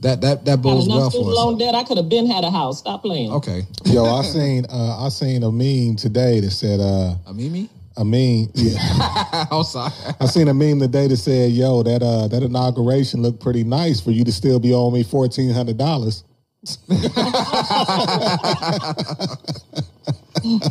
that that that Got bodes enough well student for us. loan debt. I could have been had a house. Stop playing. Okay. Yo, I seen uh, I seen a meme today that said uh, A Mimi? a meme. Yeah, I'm sorry. I seen a meme today that said, "Yo, that uh, that inauguration looked pretty nice for you to still be owing me fourteen hundred dollars."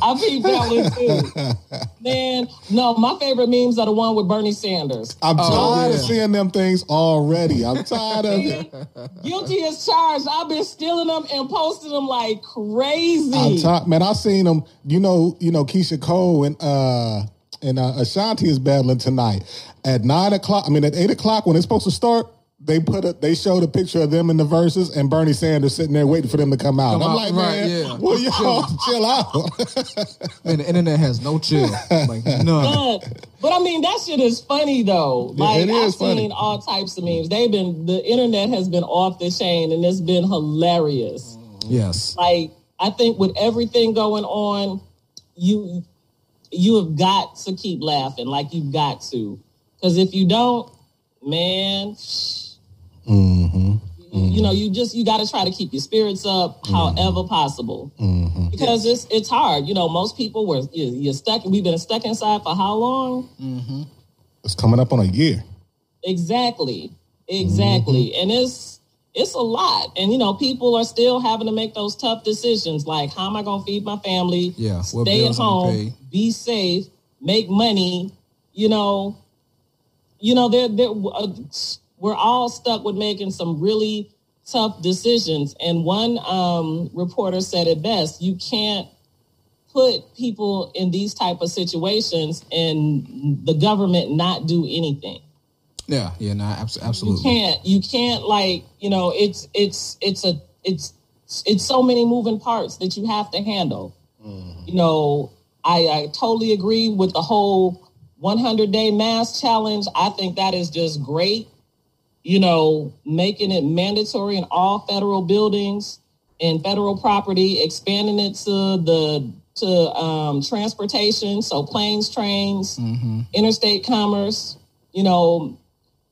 I peeped that one too. Man, no, my favorite memes are the one with Bernie Sanders. I'm tired of yeah. seeing them things already. I'm tired of it. Guilty as charged. I've been stealing them and posting them like crazy. I'm tired, man. I seen them. You know, you know, Keyshia Cole and uh and uh, Ashanti is battling tonight at nine o'clock. I mean, at eight o'clock when it's supposed to start. They put a, they showed a picture of them in the verses and Bernie Sanders sitting there waiting for them to come out. Come I'm out, like, right, man, yeah. well, y'all chill out. Man, the internet has no chill. Like none. But, but I mean, that shit is funny though. Yeah, Like it I've funny. seen all types of memes. They've been the internet has been off the chain and it's been hilarious. Yes. Like I think with everything going on, you you have got to keep laughing. Like you've got to, because if you don't, man, Mm-hmm. you know, mm-hmm. you just you got to try to keep your spirits up, however mm-hmm. possible, because it's it's hard. You know, most people were you- you're stuck. We've been stuck inside for how long? It's coming up on a year. Exactly, exactly, and it's it's a lot. And you know, people are still having to make those tough decisions like how am I going to feed my family? Yeah, stay at bills I'm gonna home, be safe, make money, you know, you know, they're, they're, uh, we're all stuck with making some really tough decisions. And one um, reporter said it best: you can't put people in these type of situations and the government not do anything. Yeah, yeah, no, absolutely. You can't. You can't like you know. It's it's it's a it's it's so many moving parts that you have to handle. You know, I, I totally agree with the whole 100 day mask challenge. I think that is just great. You know, making it mandatory in all federal buildings and federal property, expanding it to the to um, transportation, so planes, trains, mm-hmm. interstate commerce. You know,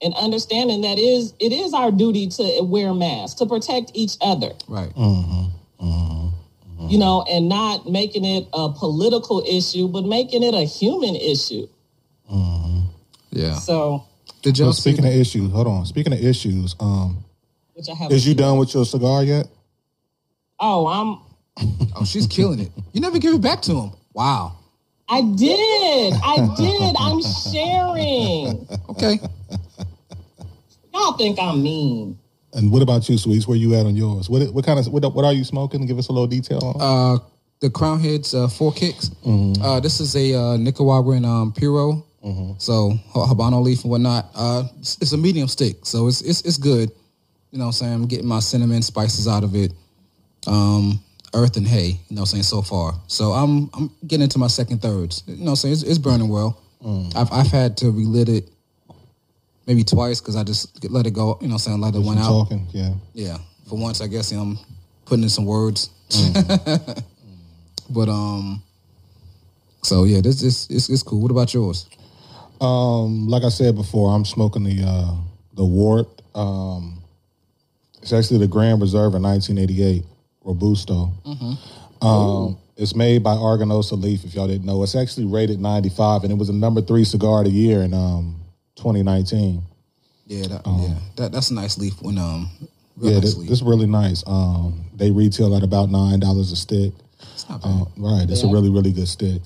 and understanding that is it is our duty to wear masks to protect each other Right. Mm-hmm. Mm-hmm. you know, and not making it a political issue, but making it a human issue. Yeah. So, Did y'all see? speaking of issues, hold on. Speaking of issues, um, which I have. is you done with your cigar yet? Oh, I'm. Oh, she's killing it. You never give it back to him. Wow. I did. I did. I'm sharing. Okay. Y'all think I'm mean. And what about you, Sweets? Where you at on yours? What what kind of what, what are you smoking? Give us a little detail on. Uh, the Crowned Heads uh, Four Kicks. Uh, this is a uh, Nicaraguan um, Puro. So ha- Habano leaf and whatnot. Uh, it's, it's a medium stick, so it's it's it's good. You know what I'm saying? I'm getting my cinnamon spices out of it. Um, earth and hay, you know what I'm saying, so far. So I'm I'm getting into my second thirds. You know what I'm saying? It's, it's burning well. I've I've had to relit it maybe twice because I just let it go, you know what I'm saying, let it one out. Talking, yeah. Yeah. For once I guess I'm putting in some words. but um so yeah, this is it's, it's cool. What about yours? Um, like I said before, I'm smoking the uh, the Wart. Um, it's actually the Grand Reserve in 1988 Robusto. Um, it's made by Aganorsa Leaf. If y'all didn't know, it's actually rated 95, and it was a number three cigar of the year in um, 2019. Yeah, that, yeah. That that's a nice leaf when um real yeah, nice this, this is really nice. Um, they retail at about nine dollars a stick. it's not bad. Uh, right, it's a really really good stick.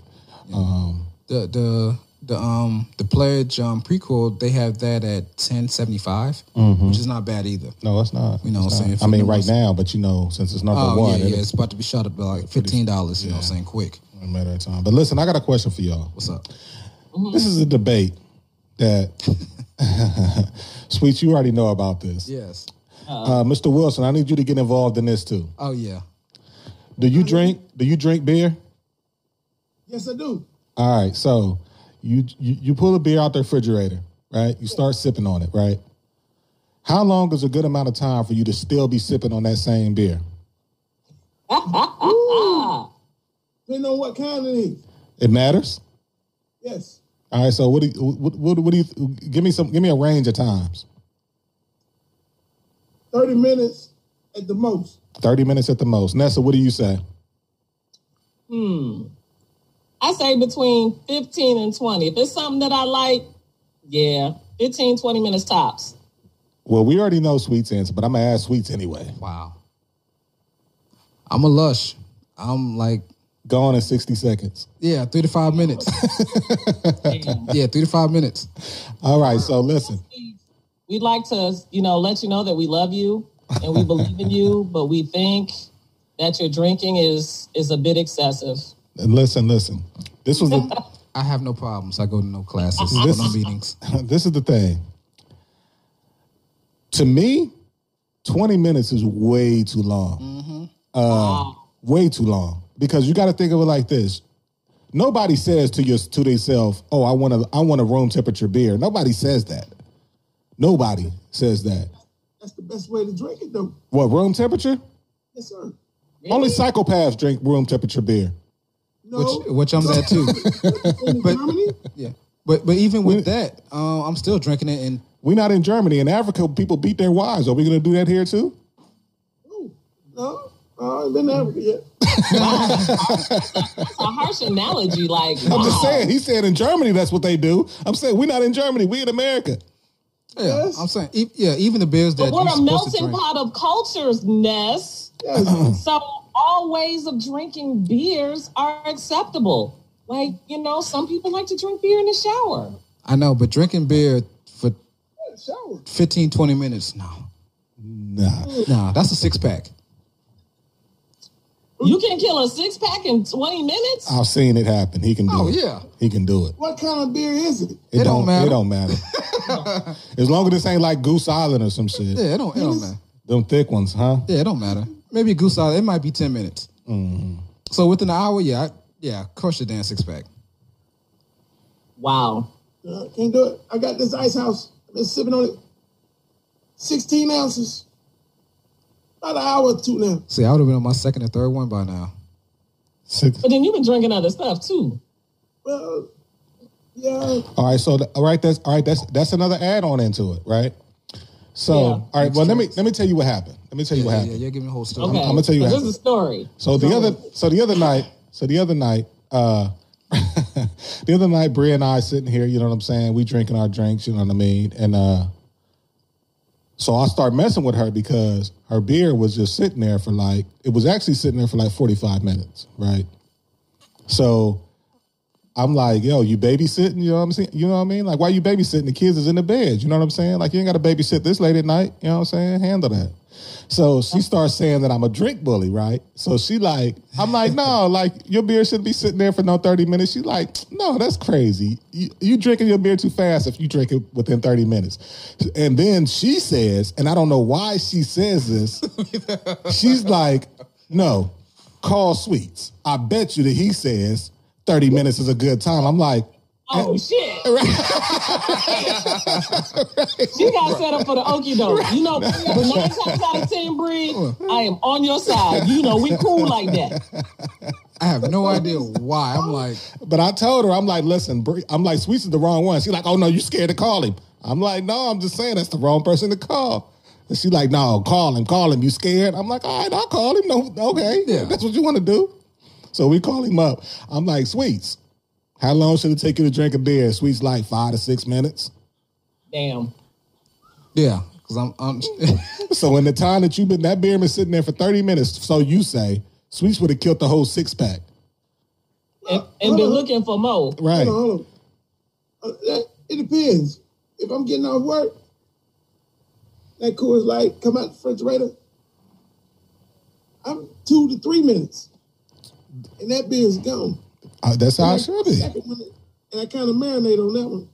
Um, the the the um the pledge um prequel they have that at 1075, which is not bad either. no, it's not. You know It's what I'm saying? I mean, right now, but you know, since it's number Oh one, yeah, yeah, it's about to be shot up by like fifteen dollars. You know, what I'm saying quick. a matter of time. But listen, I got a question for y'all. What's up? This is a debate that, Sweets, you already know about this. Yes. Uh, Mr. Wilson, I need you to get involved in this too. Oh yeah. Do you drink? Do you drink beer? Yes, I do. All right, so you, you you pull a beer out the refrigerator, right? You start sipping on it, right? How long is a good amount of time for you to still be sipping on that same beer? Depending on what kind it is. It matters. Yes. All right, so what do you, what, what, what do you give me some give me a range of times? 30 minutes at the most. 30 minutes at the most. Nessa, what do you say? Hmm. I say between 15 and 20. If it's something that I like, yeah, 15, 20 minutes tops. Well, we already know Sweet's answer, but I'm gonna ask Sweets anyway. Wow. I'm a lush. I'm like Gone in 60 seconds. yeah, three to five minutes. Yeah, three to five minutes. All right, so listen. We'd like to, you know, let you know that we love you and we believe in you, but we think that your drinking is is a bit excessive. And listen, listen. This was the I have no problems. I go to no classes, This no is- meetings. this is the thing. To me, 20 minutes is way too long. Uh, way too long. Because you got to think of it like this. Nobody says to your to themselves, "Oh, I want a I want a room temperature beer." Nobody says that. Nobody says that. That's the best way to drink it, though. What room temperature? Yes, sir. Only psychopaths drink room temperature beer. No. Which which I'm that too. in but- Germany? Yeah. But but even with that, uh, I'm still drinking it and We're not in Germany. In Africa, people beat their wives. Are we going to do that here too? Ooh, no. Uh, I've been to Africa yet. It's a harsh analogy. Like, I'm just wow. saying. He said in Germany that's what they do. I'm saying we're not in Germany. We are in America. Yeah, Yes. I'm saying, e- yeah, even the beers that But we're you're a supposed to melting drink. pot of cultures, Ness. Yes. So all ways of drinking beers are acceptable. Like, you know, some people like to drink beer in the shower. I know, but drinking beer for Shower. 15, 20 minutes, no, Nah. Nah, that's a six pack. You can kill a six pack in 20 minutes? I've seen it happen. He can do Oh, it. yeah. He can do it. What kind of beer is it? It, It don't matter. It don't matter. as long as this ain't like Goose Island or some shit. Yeah, it don't, it don't matter. Them thick ones, huh? Yeah, it don't matter. Maybe a goose salad. It might be ten minutes. So within an hour, yeah, I, yeah, crush the damn six pack. Wow. Uh, can't do it. I got this ice house. I've been sipping on it. 16 ounces. About an hour or two now. See, I would have been on my second or third one by now. Six. But then you've been drinking other stuff too. Well, yeah. All right, so th- all right, that's all right. That's that's another add on into it, right? So Yeah. all right, well let me let me tell you what happened. Let me tell you Yeah, what yeah, happened. yeah, give me the whole story. Okay. I'm gonna tell you So what This is a story. So the other so the other night, so the other night, uh the other night Bria and I sitting here, you know what I'm saying? We drinking our drinks, you know what I mean? And uh so I start messing with her because her beer was just sitting there for like it was actually sitting there for like 45 minutes, right? So I'm like, yo, you babysitting? You know what I'm saying? You know what I mean? Like, why you babysitting? The kids is in the bed. You know what I'm saying? Like, you ain't got to babysit this late at night. You know what I'm saying? Handle that. So she starts saying that I'm a drink bully, right? So she like, I'm like, no, like your beer shouldn't be sitting there for no 30 minutes. She like, no, that's crazy. You, you drinking your beer too fast if you drink it within 30 minutes. And then she says, and I don't know why she says this. she's like, no, call sweets. I bet you that he says 30 minutes is a good time. I'm like, Oh eh, shit. she got set up for the okie doke. You know, but nine times out of ten, Bree, I am on your side. You know, we cool like that. I have no idea why. I'm like, But I told her, I'm like, listen, Bri- I'm like, Sweets is the wrong one. She's like, oh no, you scared to call him. I'm like, no, I'm just saying that's the wrong person to call. And she's like, no, call him, call him. You scared? I'm like, all right, I'll call him. No, okay, Yeah. that's what you want to do. So we call him up. I'm like, Sweets, how long should it take you to drink a beer? Sweets like five to six minutes. Damn. yeah, because I'm, I'm So in the time that you've been, that beer been sitting there for 30 minutes. So you say, Sweets would have killed the whole six pack. And, and been looking for more. Right. Hold on, hold on. Uh, that, it depends. If I'm getting off work, that Coors Light come out the refrigerator. I'm two to three minutes, and that beer's gone. Uh, that's how it And should be. one, And I kind of marinate on that one.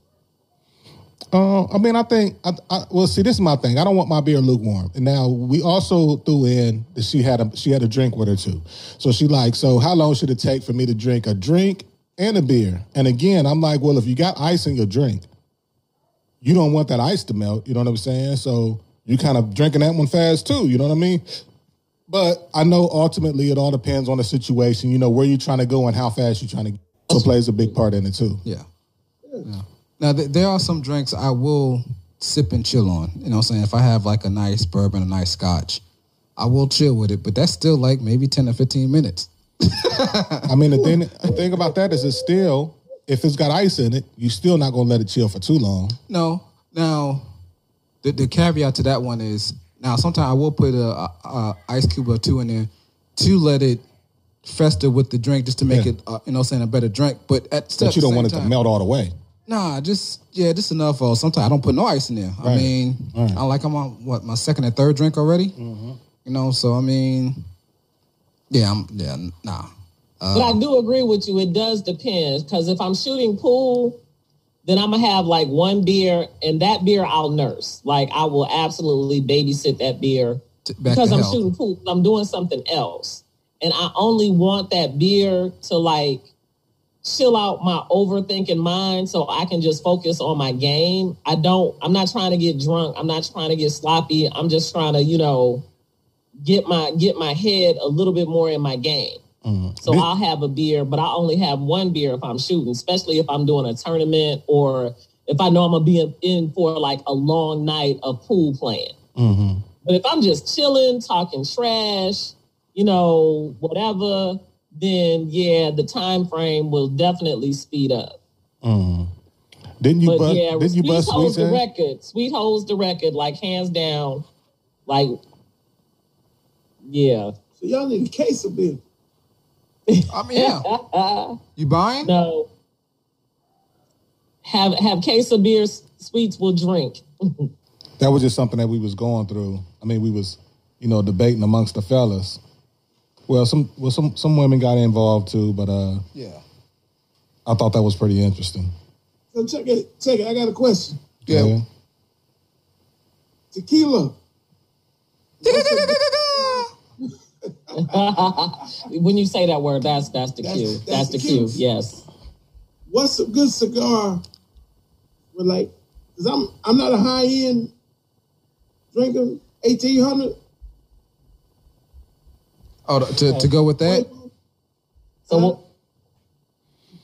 Uh, I mean, I think. I, I, well, see, this is my thing. I don't want my beer lukewarm. And now we also threw in that she had a she had a drink with her too. So she like, so how long should it take for me to drink a drink and a beer? And again, I'm like, well, if you got ice in your drink, you don't want that ice to melt. You know what I'm saying? So you kind of drinking that one fast too. You know what I mean? But I know ultimately it all depends on the situation. You know where you're trying to go and how fast you're trying to. So plays a big part in it too. yeah. yeah. Now th- there are some drinks I will sip and chill on. You know, what I'm saying if I have like a nice bourbon, a nice scotch, I will chill with it. But that's still like maybe ten or fifteen minutes. I mean, the thing, the thing about that is, it's still if it's got ice in it, you're still not gonna let it chill for too long. No. Now, the, the caveat to that one is now sometimes I will put a, a, a ice cube or two in there to let it fester with the drink just to make Yeah. it uh, you know I'm saying a better drink. But at still But you at don't want it same to melt all the way. Nah, just yeah, just enough. Or sometimes I don't put no ice in there. I mean, Right. I like I'm on what my second and third drink already. Mm-hmm. You know, so I mean, yeah, I'm yeah, nah. But I do agree with you. It does depend because if I'm shooting pool, then I'm gonna have like one beer, and that beer I'll nurse. Like I will absolutely babysit that beer back because I'm health. shooting pool. I'm doing something else, and I only want that beer to like chill out my overthinking mind so I can just focus on my game. I don't. I'm not trying to get drunk. I'm not trying to get sloppy. I'm just trying to, you know, get my get my head a little bit more in my game. So mm. Did- I'll have a beer, but I only have one beer if I'm shooting, especially if I'm doing a tournament or if I know I'm gonna be in- in for like a long night of pool playing. Mm-hmm. But if I'm just chilling, talking trash, you know, whatever, then yeah, the time frame will definitely speed up. Mm. Didn't you but bust? yeah, didn't you Sweet bust holds Sweet's the record. Sweet holds the record, like hands down. Like, yeah. So y'all need a case of beer. I mean, yeah. You buying? no. Have have case of beer. Sweets will drink. That was just something that we was going through. I mean, we was, you know, debating amongst the fellas. Well, some well some some women got involved too, but uh, Yeah. I thought that was pretty interesting. So check it. Check it. I got a question. Yeah. Tequila. when you say that word, that's that's the That's- cue. that's That's, the the cue. cue. Yes. What's a good cigar? With like, cause I'm I'm not a high end drinker. Eighteen hundred. Oh, to, to go with that? So what?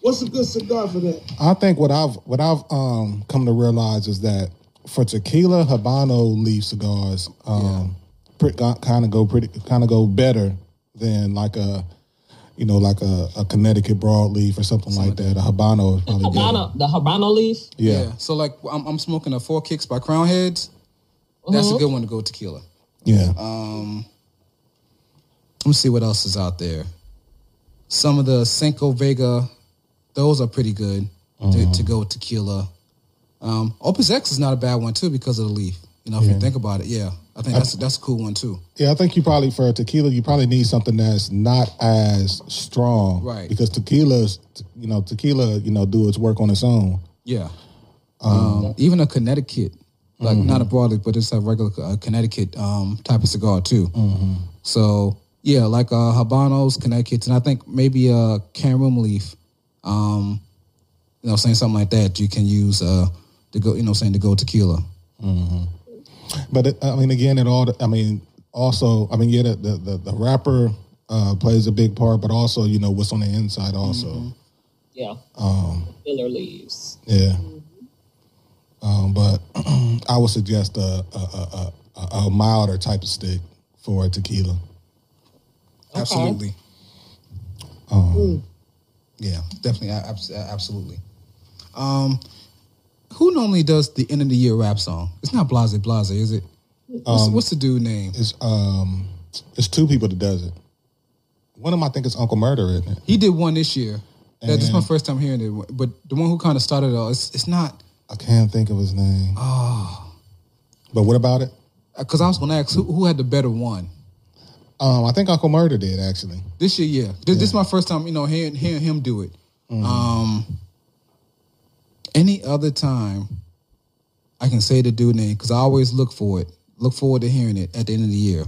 What's a good cigar for that? I think what I've what I've um come to realize is that for tequila habano leaf cigars, um, kind of go pretty kind of go better than like a you know like a, a Connecticut broadleaf or something like that. A habano is probably better. Habano, the Habano leaf. Yeah, So like I'm, I'm smoking a four kicks by Crowned Heads. That's a good one to go with tequila. yeah. Um, let me see what else is out there. Some of the Cinco Vega, those are pretty good to, to go with tequila. Um, Opus X is not a bad one too because of the leaf. You know, if you think about it, yeah, I think that's that's a cool one too. Yeah, I think you probably for tequila, you probably need something that's not as strong, Right. Because tequila's, you know, tequila, you know, do its work on its own. Yeah. Um, even a Connecticut, like not a broadleaf, but it's a regular uh, Connecticut um, type of cigar too. So yeah, like uh, Habanos, Connecticut, and I think maybe a carom leaf. Um, you know, saying something like that, you can use uh, to go. You know, saying to go tequila. But it, I mean, again, it all. I mean, also, I mean, yeah, the the, the, the wrapper uh, plays a big part, but also, you know, what's on the inside, also. Yeah. Um, Filler leaves. yeah. Um, but I would suggest a a, a a a milder type of stick for a tequila. Absolutely. Um, Yeah, definitely, a- abs- a- absolutely. Um, who normally does the end of the year rap song? It's not Blase Blase, is it? What's, what's the dude name? It's um, it's two people that does it. One of them, I think, is Uncle Murder, isn't it? He did one this year. That, this is my first time hearing it. But the one who kind of started it all, it's, it's not. I can't think of his name. Oh, But what about it? because I was going to ask who, who had the better one Um, I think Uncle Murder did actually. this year. Yeah, this, this is my first time, you know, hearing hearing him do it. Um, any other time, I can say the dude name because I always look for it. Look forward to hearing it at the end of the year.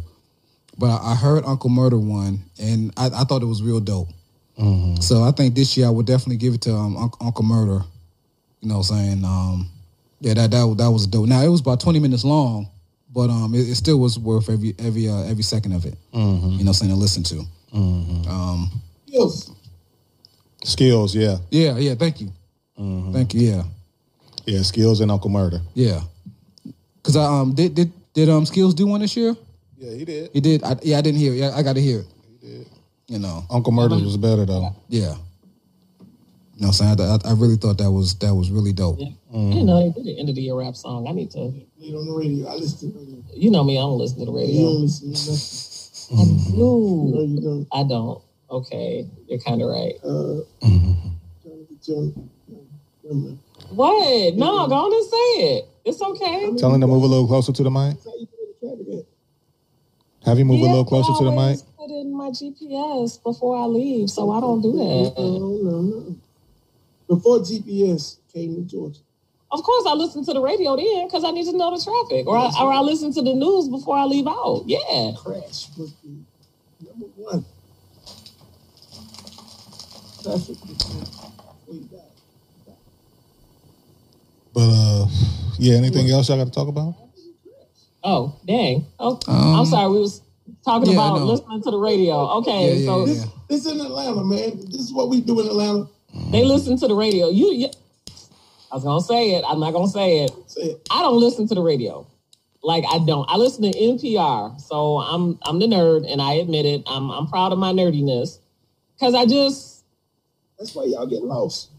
But I, I heard Uncle Murder one, and I, I thought it was real dope. So I think this year I would definitely give it to um, Uncle, Uncle Murder. You know, what I'm saying, um, yeah, that that that was dope. Now it was about 20 minutes long, but um, it, it still was worth every every uh, every second of it. You know, what I'm saying to listen to. Um, Yes. Skills, yeah, yeah, yeah. Thank you, thank you. Yeah, yeah. Skills and Uncle Murder. yeah. Because I um did did did um Skills do one this year? Yeah, he did. He did. I, yeah, I didn't hear. it. Yeah, I got to hear it. He did. You know. Uncle Murder was better though. Yeah. You know, what I'm saying I, I really thought that was that was really dope. yeah I didn't know they did an end of the year rap song. I need to. Played on the radio. I listen to the radio. You know me. I don't listen to the radio. You radio. don't listen to nothing. I do. No, you don't. I don't. Okay, you're kind of right. Uh, trying What? No, go on and say it. It's okay. Tell him to move a little closer to the mic. That's how you put in the traffic at. Have you move a little closer to the mic. always Put in my GPS before I leave, so I don't do that. No, no, no. Before GPS came to Georgia. Of course, I listen to the radio then because I need to know the traffic, or I, or I listen to the news before I leave out. Yeah. Crash was the number one. Traffic was the way back. But uh, yeah. Anything else y'all got to talk about? Oh, dang. Oh, Um, I'm sorry. We was talking yeah, about no. listening to the radio. Okay, Yeah, yeah, so yeah. This, this in Atlanta, man. This is what we do in Atlanta. they listen to the radio. You, you, I was gonna say it. I'm not gonna say it. Say it. I don't listen to the radio. Like I don't. I listen to NPR. So I'm I'm the nerd, and I admit it. I'm I'm proud of my nerdiness because I just That's why y'all get lost.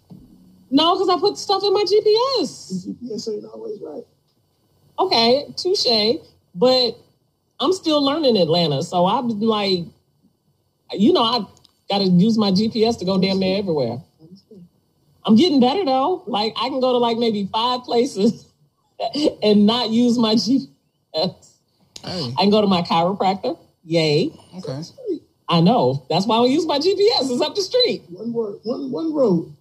No, because I put stuff in my GPS. GPS ain't always right. Okay, touche. But I'm still learning Atlanta, so I'm like, you know, I got to use my GPS to go damn near everywhere. I'm getting better though. Like I can go to like maybe five places and not use my GPS. Hey, I can go to my chiropractor. Yay. okay. I know. That's why I use my GPS. It's up the street. One word, one one road.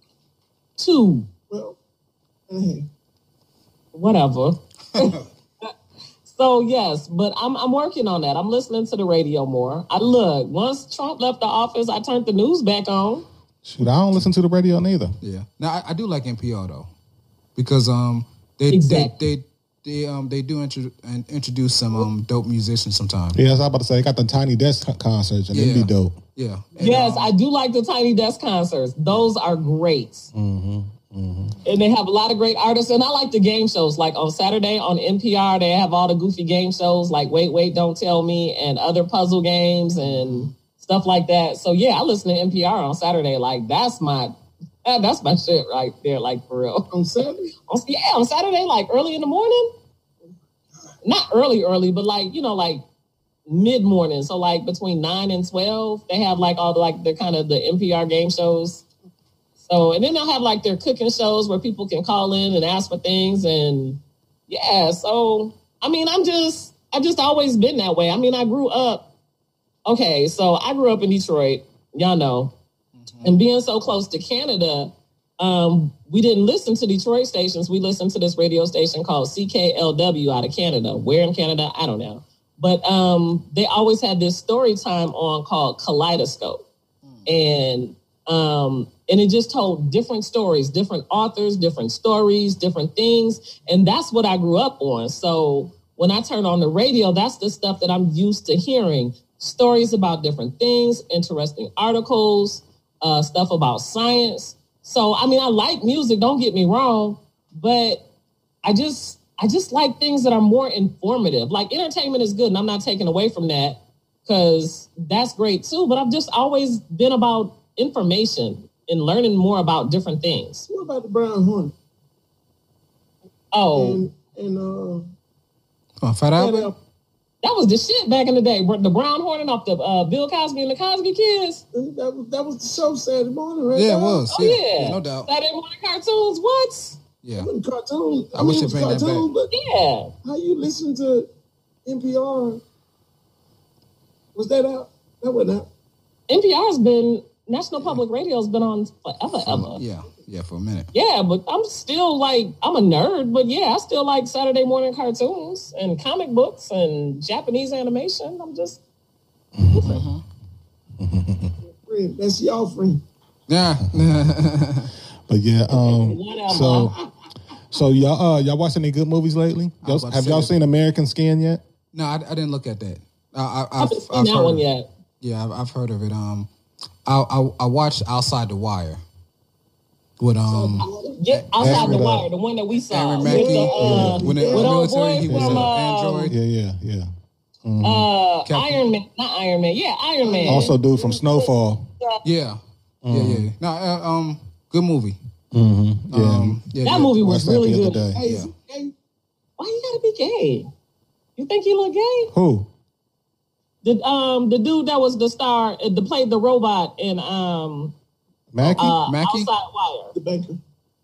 Two. Well, and a half. Whatever. so yes, but I'm I'm working on that. I'm listening to the radio more. I look, once Trump left the office, I turned the news back on. Shoot, I don't listen to the radio neither. Yeah. Now I, I do like NPR though, because um they Exactly. they they they um they do intro- and introduce some um dope musicians sometimes. Yeah, that's I was about to say. They got the Tiny Desk concerts, and Yeah. it'd be dope. Yeah. And, Yes, um, I do like the Tiny Desk concerts. Those are great. Mm-hmm. And they have a lot of great artists. And I like the game shows. Like on Saturday on NPR, they have all the goofy game shows like Wait, Wait, Don't Tell Me and other puzzle games and stuff like that. So yeah, I listen to NPR on Saturday. Like that's my that- that's my shit right there, like for real. On Saturday, On, yeah, on Saturday, like early in the morning. Not early, early, but like, you know, like mid morning. So like between nine and twelve, they have like all the like the kind of the NPR game shows. So and then they'll have like their cooking shows where people can call in and ask for things and yeah, so I mean I'm just I've just always been that way. I mean, I grew up okay, so I grew up in Detroit, y'all know. And being so close to Canada, um, we didn't listen to Detroit stations. We listened to this radio station called CKLW out of Canada. Where in Canada? I don't know. But um, they always had this story time on called Kaleidoscope. And um, and it just told different stories, different authors, different stories, different things. And that's what I grew up on. So when I turn on the radio, that's the stuff that I'm used to hearing. Stories about different things, interesting articles, uh, stuff about science. So I mean, I like music. Don't get me wrong, but I just I just like things that are more informative. Like entertainment is good, and I'm not taking away from that because that's great too. But I've just always been about information and learning more about different things. what about the Brown Hornet? Oh, And and uh, Come on, Fat that, Albert. That was the shit back in the day. The Brown Hornet off the uh, Bill Cosby and the Cosby Kids. that was that was the show Saturday morning, right? Yeah, it dog? was. Oh yeah, yeah, no doubt. Saturday morning cartoons. What? Yeah. It wasn't cartoon. I, I wish mean, they it was bring that cartoon, but Yeah. how you listen to NPR? Was that out? That wasn't out. NPR's been National Public Radio's been on forever, ever. Yeah, yeah, for a minute. Yeah, but I'm still like I'm a nerd, but yeah, I still like Saturday morning cartoons and comic books and Japanese animation. I'm just Friend, that's y'all friend. Yeah. But yeah, um, so so y'all uh, y'all watched any good movies lately? Y'all, have y'all seen American Skin yet? no, I, I didn't look at that. I, I, I I've, seen I've that one yet. Yeah, I've, I've heard of it. Um, I, I I watched Outside the Wire with um Yeah, outside the uh, wire, the one that we saw Aaron with the, uh, when in with old military, boy he was from an uh, android. Yeah, yeah, yeah. uh, Captain- Iron Man, not Iron Man. Yeah, Iron Man. Also, dude from Snowfall. Yeah, yeah, Mm-hmm. yeah. No, uh, um, good movie. Yeah, Um, yeah, that yeah. movie was watched that really the good. other day. Hey, Yeah. is? Why you gotta be gay? You think he look gay? Who? The um the dude that was the star uh, that played the robot in um Mackie? uh, Mackie? outside wire. The banker.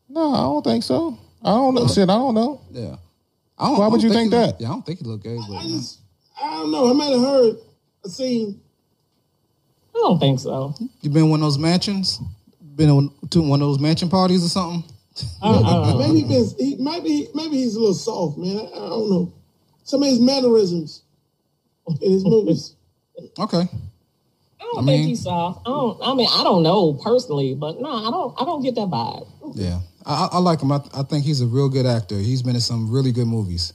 no, I don't think so. I don't know. Shit, I don't know. Yeah. I don't, Why I would don't you think he- that? Yeah, I don't think he looked gay, but I no. just, I don't know. I might have heard, a scene. I don't think so. you been one of those mansions, been to one of those mansion parties or something. Uh-uh. Maybe he been, he might maybe he's a little soft, man. I, I don't know. Some of his mannerisms in his movies. Okay. I don't I mean- think he's soft. I don't. I mean, I don't know personally, but no, I don't. I don't get that vibe. Yeah, I, I I like him. I, I think he's a real good actor. He's been in some really good movies.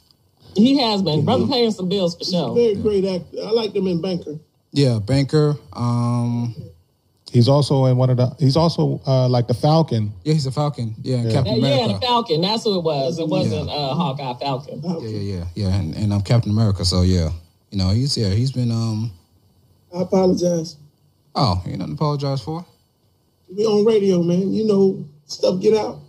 He has been. Brother paying some bills for sure. Very great actor. I like him in Banker. Yeah, Banker. Um, He's also in one of the. He's also uh, like the Falcon. yeah, he's a Falcon. Yeah, and Yeah. Captain Yeah, the Falcon. That's who it was. It wasn't uh, Hawkeye Falcon. Yeah, yeah, yeah, yeah, and, and I'm Captain America. So yeah, you know he's yeah he's been um I apologize. oh ain't nothing to apologize for. We on radio, man. You know, stuff get out.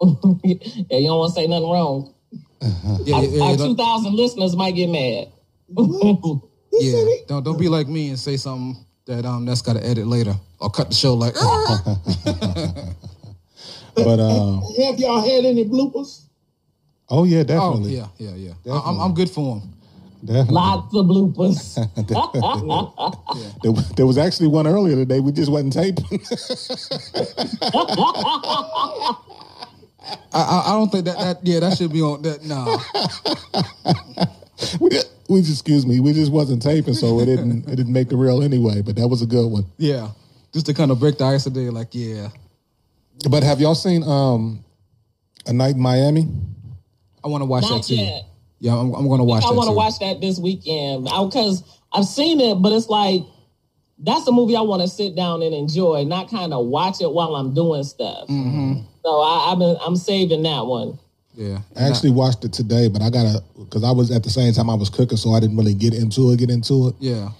yeah, you don't want to say nothing wrong. Yeah, Our, yeah, yeah, our 2,000 listeners might get mad. He yeah. Don't don't be like me and say something that um that's got to edit later or cut the show like. But um, Have y'all had any bloopers? oh yeah, oh definitely, yeah, yeah, yeah. I, I'm I'm good for him. Definitely. Lots of bloopers. There, there was actually one earlier today. We just wasn't taping. I, I I don't think that that yeah that should be on that nah. we, just, we just excuse me. We just wasn't taping, so it didn't it didn't make the reel anyway. But that was a good one. Yeah, just to kind of break the ice today. Like yeah, But have y'all seen um a night in Miami? I want to watch Not that too. yet. Yeah, I'm, I'm going to watch that. I want to watch that this weekend because I've seen it, but it's like that's a movie I want to sit down and enjoy, not kind of watch it while I'm doing stuff. Mm-hmm. So I, I've been I'm saving that one. Yeah, I actually watched it today, but I gotta because I was at the same time I was cooking, so I didn't really get into it. Get into it, yeah,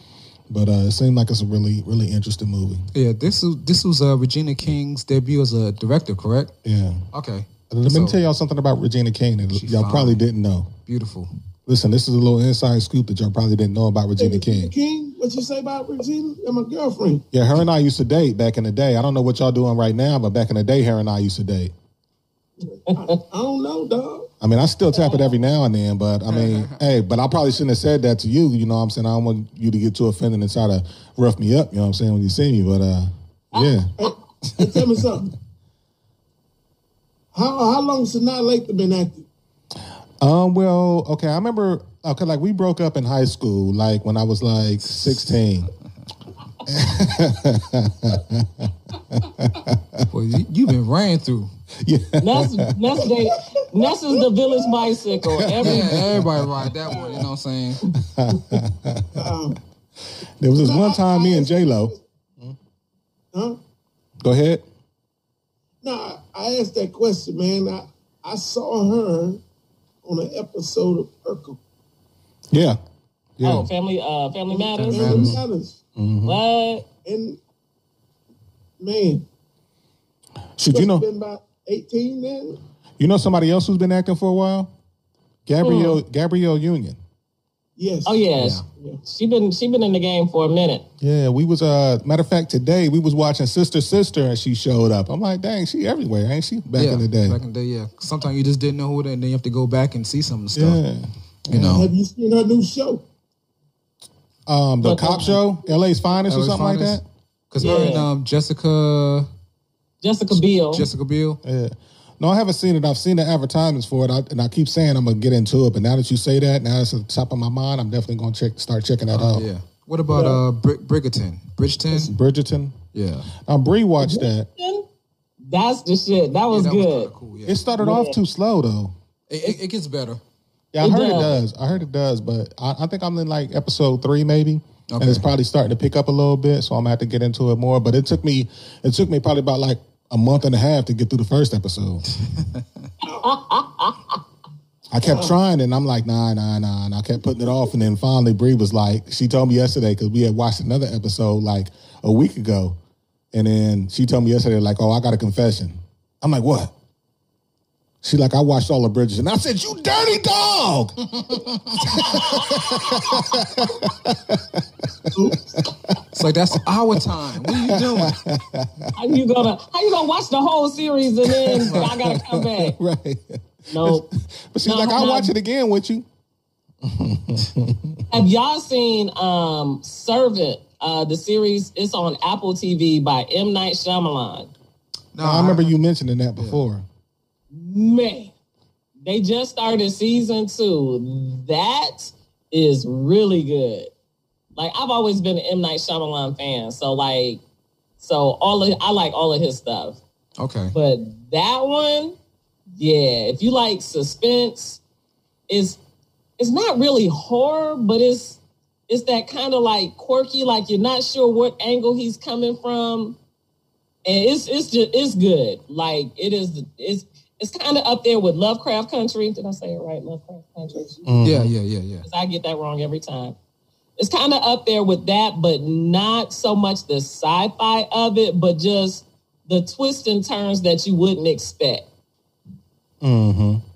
but uh, it seemed like it's a really really interesting movie. yeah. This is this was uh, Regina King's debut as a director, correct? Yeah. Okay. Let me tell y'all something about Regina King that y'all fine. probably didn't know. Beautiful. Listen, this is a little inside scoop that y'all probably didn't know about Regina Regina King. King, what you say about Regina? and my girlfriend. Yeah, her and I used to date back in the day. I don't know what y'all doing right now, but back in the day, her and I used to date. I, I don't know, dog. I mean, I still tap it every now and then, but I mean, hey, but I probably shouldn't have said that to you. You know what I'm saying? I don't want you to get too offended and try to rough me up, you know what I'm saying, when you see me. But uh yeah. Hey, tell me something. How how long Sanaa Lathan been acting? Um, well, okay, I remember okay, like we broke up in high school, like when I was like 16. Well, you, you've been ran through. Yeah. Ness, Ness, dated, Ness is the village bicycle. Every Yeah, everybody ride that one. You know what I'm saying? Um, There was this one time me and J Lo. huh? Go ahead. No, I asked that question, man. I, I saw her on an episode of Urkel. Yeah. Yeah. oh family uh family matters. Family Family Matters. Matters. What? And man, Should you know been about 18 then. you know somebody else who's been acting for a while? Gabrielle Gabrielle Union. Yes. Oh yes, Yeah. she been she been in the game for a minute. Yeah, we was uh matter of fact today we was watching Sister Sister and she showed up. I'm like, dang, she everywhere, ain't she? Back yeah, in the day. Back in the day, yeah. Sometimes you just didn't know who it, and then you have to go back and see some of the stuff. yeah. You know, Have you seen her new show? Um the But- cop show, LA's finest or LA's something like that. because her and um, Jessica Jessica Biel. Jessica Biel. Yeah. No, I haven't seen it. I've seen the advertisements for it, I, and I keep saying I'm gonna get into it. But now that you say that, now it's at the top of my mind. I'm definitely gonna check, start checking that out. Yeah. What about uh Bri- Brigaton? Bridgeton? Bridgerton. Yeah. Um, Bree watched that. That's the shit. That was that good. was cool. Yeah. It started off too slow though. It, it, it gets better. Yeah, I It heard it does. does. I heard it does, but I, I think I'm in like episode three maybe, and it's probably starting to pick up a little bit. So I'm gonna have to get into it more. But it took me, it took me probably about like a month and a half to get through the first episode. I kept trying, and I'm like, nah, nah, nah, and I kept putting it off. And then finally, Bree was like, she told me yesterday because we had watched another episode like a week ago, and then she told me yesterday like, oh, I got a confession. I'm like, what? She like, I watched all the bridges, and I said, you dirty dog. It's like that's our time. What are you doing? How you gonna how you gonna watch the whole series and then I gotta come back? right. Nope. But she's No, like, I'll no. watch it again with you. Have y'all seen um Servant? Uh the series it's on Apple TV by M. Night Shyamalan. No, I remember you mentioning that before. Man, they just started season two. That is really good. Like I've always been an M. Night Shyamalan fan. So like so all of I like all of his stuff. Okay. But that one, yeah, if you like suspense, it's it's not really horror, but it's it's that kind of like quirky, like you're not sure what angle he's coming from. And it's it's just it's good. Like it is it's it's kind of up there with Lovecraft Country. Did I say it right? Lovecraft Country. Yeah, yeah, yeah, yeah. 'Cause I get that wrong every time. It's kind of up there with that, but not so much the sci-fi of it, but just the twists and turns that you wouldn't expect. Mm-hmm.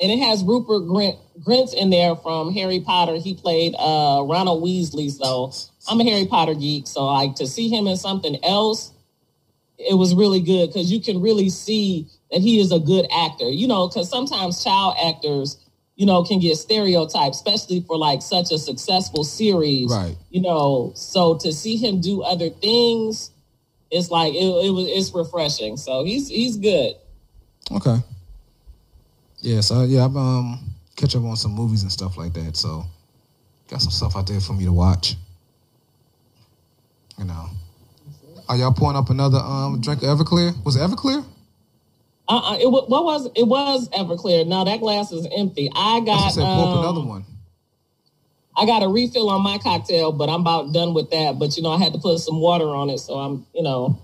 and it has Rupert Grint Grint in there from Harry Potter. He played uh, Ronald Weasley, so I'm a Harry Potter geek. So like to see him in something else, it was really good because you can really see that he is a good actor. You know, because sometimes child actors, you know, can get stereotyped, especially for like such a successful series. Right. You know, so to see him do other things, it's like it, it was it's refreshing. So he's he's good. Okay. Yeah, so yeah, I'm um catch up on some movies and stuff like that. So got some stuff out there for me to watch. You know. Are y'all pouring up another um drink of Everclear? Was it Everclear? Uh, uh it wa- what was it was Everclear. Now that glass is empty. I got I got said pour up um, another one. I got a refill on my cocktail, but I'm about done with that. But you know, I had to put some water on it, so I'm you know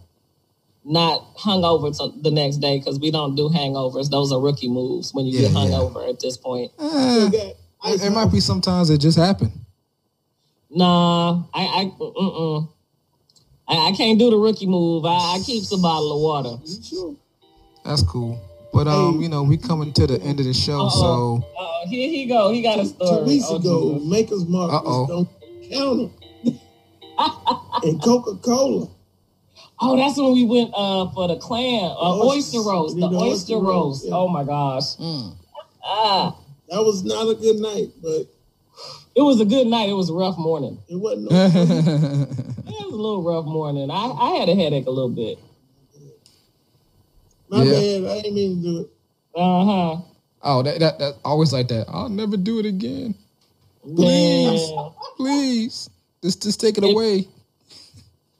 not hungover to the next day because we don't do hangovers. Those are rookie moves when you get Yeah, yeah. hungover at this point. Still got ice it, it might be sometimes it just happened. Nah, I I mm-mm. I, I can't do the rookie move. I, I keeps a bottle of water. You sure? That's cool. But um, Hey. you know, we coming to the end of the show, so Uh, here he go. He got a story. Two weeks Oh, ago, Jesus. Maker's Mark Uh-oh. was on counter. and Coca Cola. Oh, that's when we went uh for the clam, uh, Oyster- oyster roast. The the oyster oyster roast. roast, yeah. Oh my gosh. Ah, That was not a good night, but it was a good night. It was a rough morning. it wasn't. No It was a little rough morning. I, I had a headache a little bit. My Yeah. bad. I didn't mean to do it. Uh huh. oh that, that that always like that. I'll never do it again. Please. Please. Just just take it It- away.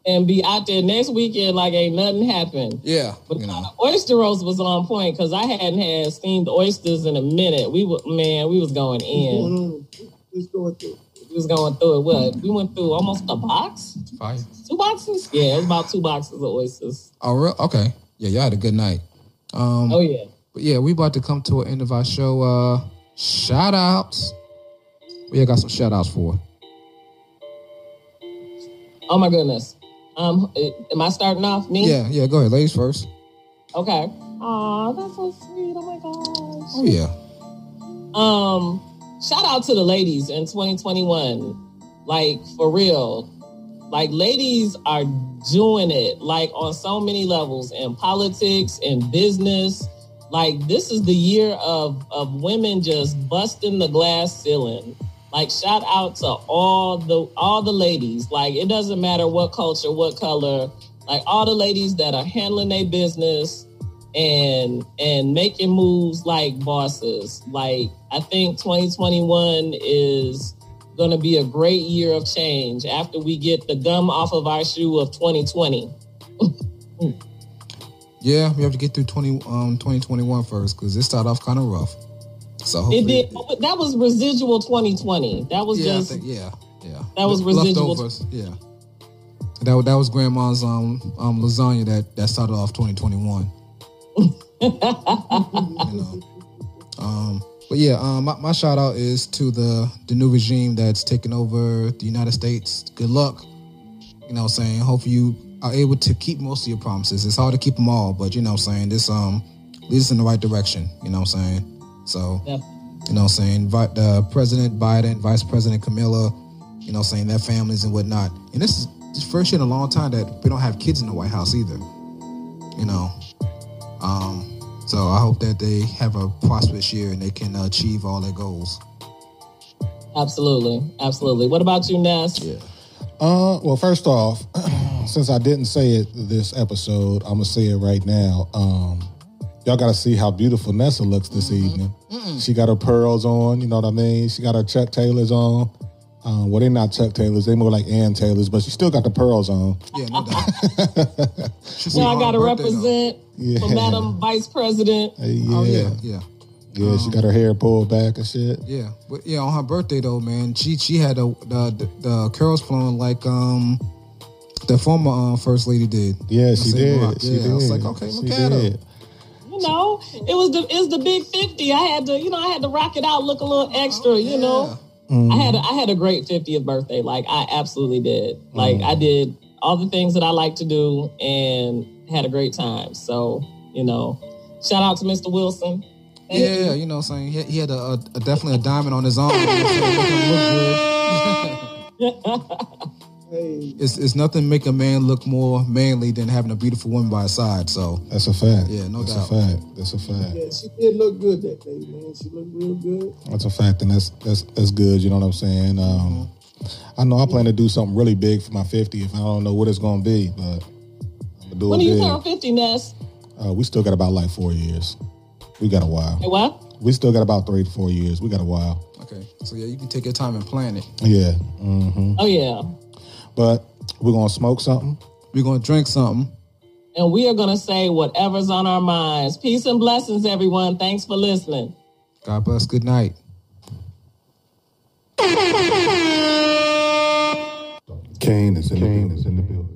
And be out there next weekend like ain't nothing happened. Yeah. But You know. oyster roast was on point because I hadn't had steamed oysters in a minute. We were man, we was going What's in. going on? Let's go with it. We was going through it. What? We went through almost a box, Five. two boxes. Yeah, it was about two boxes of oysters. Oh, real? Okay. Yeah, y'all had a good night. Um, Oh yeah. but yeah, we about to come to an end of our show. Uh, shout outs. We got some shout outs for. Oh my goodness. Um, am I starting off? Me? Yeah, yeah. Go ahead, ladies first. Okay. Aw, that's so sweet. Oh my gosh. Oh yeah. Um, shout out to the ladies in 2021. Like for real. Like ladies are doing it like on so many levels in politics and business. Like this is the year of of women just busting the glass ceiling. Like shout out to all the all the ladies. Like it doesn't matter what culture, what color. Like all the ladies that are handling their business and and making moves like bosses. Like I think 2021 is going to be a great year of change after we get the gum off of our shoe of 2020. Yeah, we have to get through 20, um, 2021 first because it started off kind of rough. So It did that was residual 2020. That was yeah, just think, yeah, yeah. That was residual. leftovers. Yeah, that that was grandma's um um lasagna that that started off 2021. you know. Um, but yeah, um, my, my shout out is to the the new regime that's taking over the United States. Good luck. You know, what I'm saying. Hopefully you are able to keep most of your promises. It's hard to keep them all, but you know, what I'm saying this um leads us in the right direction. You know, what I'm saying. So Yep. you know, what I'm saying Vi- uh, President Biden, Vice President Camilla, you know, what I'm saying their families and whatnot. And this is the first year in a long time that we don't have kids in the White House either. You know, um, so I hope that they have a prosperous year and they can achieve all their goals. absolutely, absolutely. What about you, Ness? Yeah. Uh, well, first off, since I didn't say it this episode, I'm gonna say it right now. Um, y'all got to see how beautiful Nessa looks this evening. She got her pearls on. You know what I mean? She got her Chuck Taylors on. Um, well, they're not Chuck Taylors. They more like Ann Taylors, but she still got the pearls on. Yeah, no doubt. Should So I got to her birthday, though. represent Yeah. for Madam Vice President. Hey, yeah, Oh yeah, yeah, yeah, she got her hair pulled back and shit. yeah. But yeah, on her birthday though, man, she she had the the, the, the curls flowing like um the former uh, first lady did. Yeah, she did. Rock. She yeah, did. I was like, okay, She look at her. You know, it was the it's the big fifty. I had to, you know, I had to rock it out, look a little extra. You know, Mm-hmm. I had a, I had a great fiftieth birthday. Like I absolutely did. Like mm-hmm. I did all the things that I like to do and had a great time. So you know, shout out to Mr. Wilson. Yeah, you know what I'm saying? He, he had a, a, a definitely a diamond on his arm. You know what I'm saying? Making him look good. Hey, It's, it's nothing make a man look more manly than having a beautiful woman by his side. So That's a fact. Yeah, no that's doubt. a fact. That's a fact. yeah, she did look good that day, man. She looked real good. That's a fact, and that's that's that's good. You know what I'm saying? Um, I know I plan to do something really big for my 50th. I don't know what it's going to be, but I'm gonna do When it do you turn 50, Ness? Uh, we still got about like four years. We got a while. Hey, what? We still got about three to four years. We got a while. okay, so yeah, you can take your time and plan it. Yeah. hmm Oh, yeah. But we're gonna smoke something. We're gonna drink something. And we are going to say whatever's on our minds. Peace and blessings, everyone. Thanks for listening. God bless. Good night. Kane is in the building.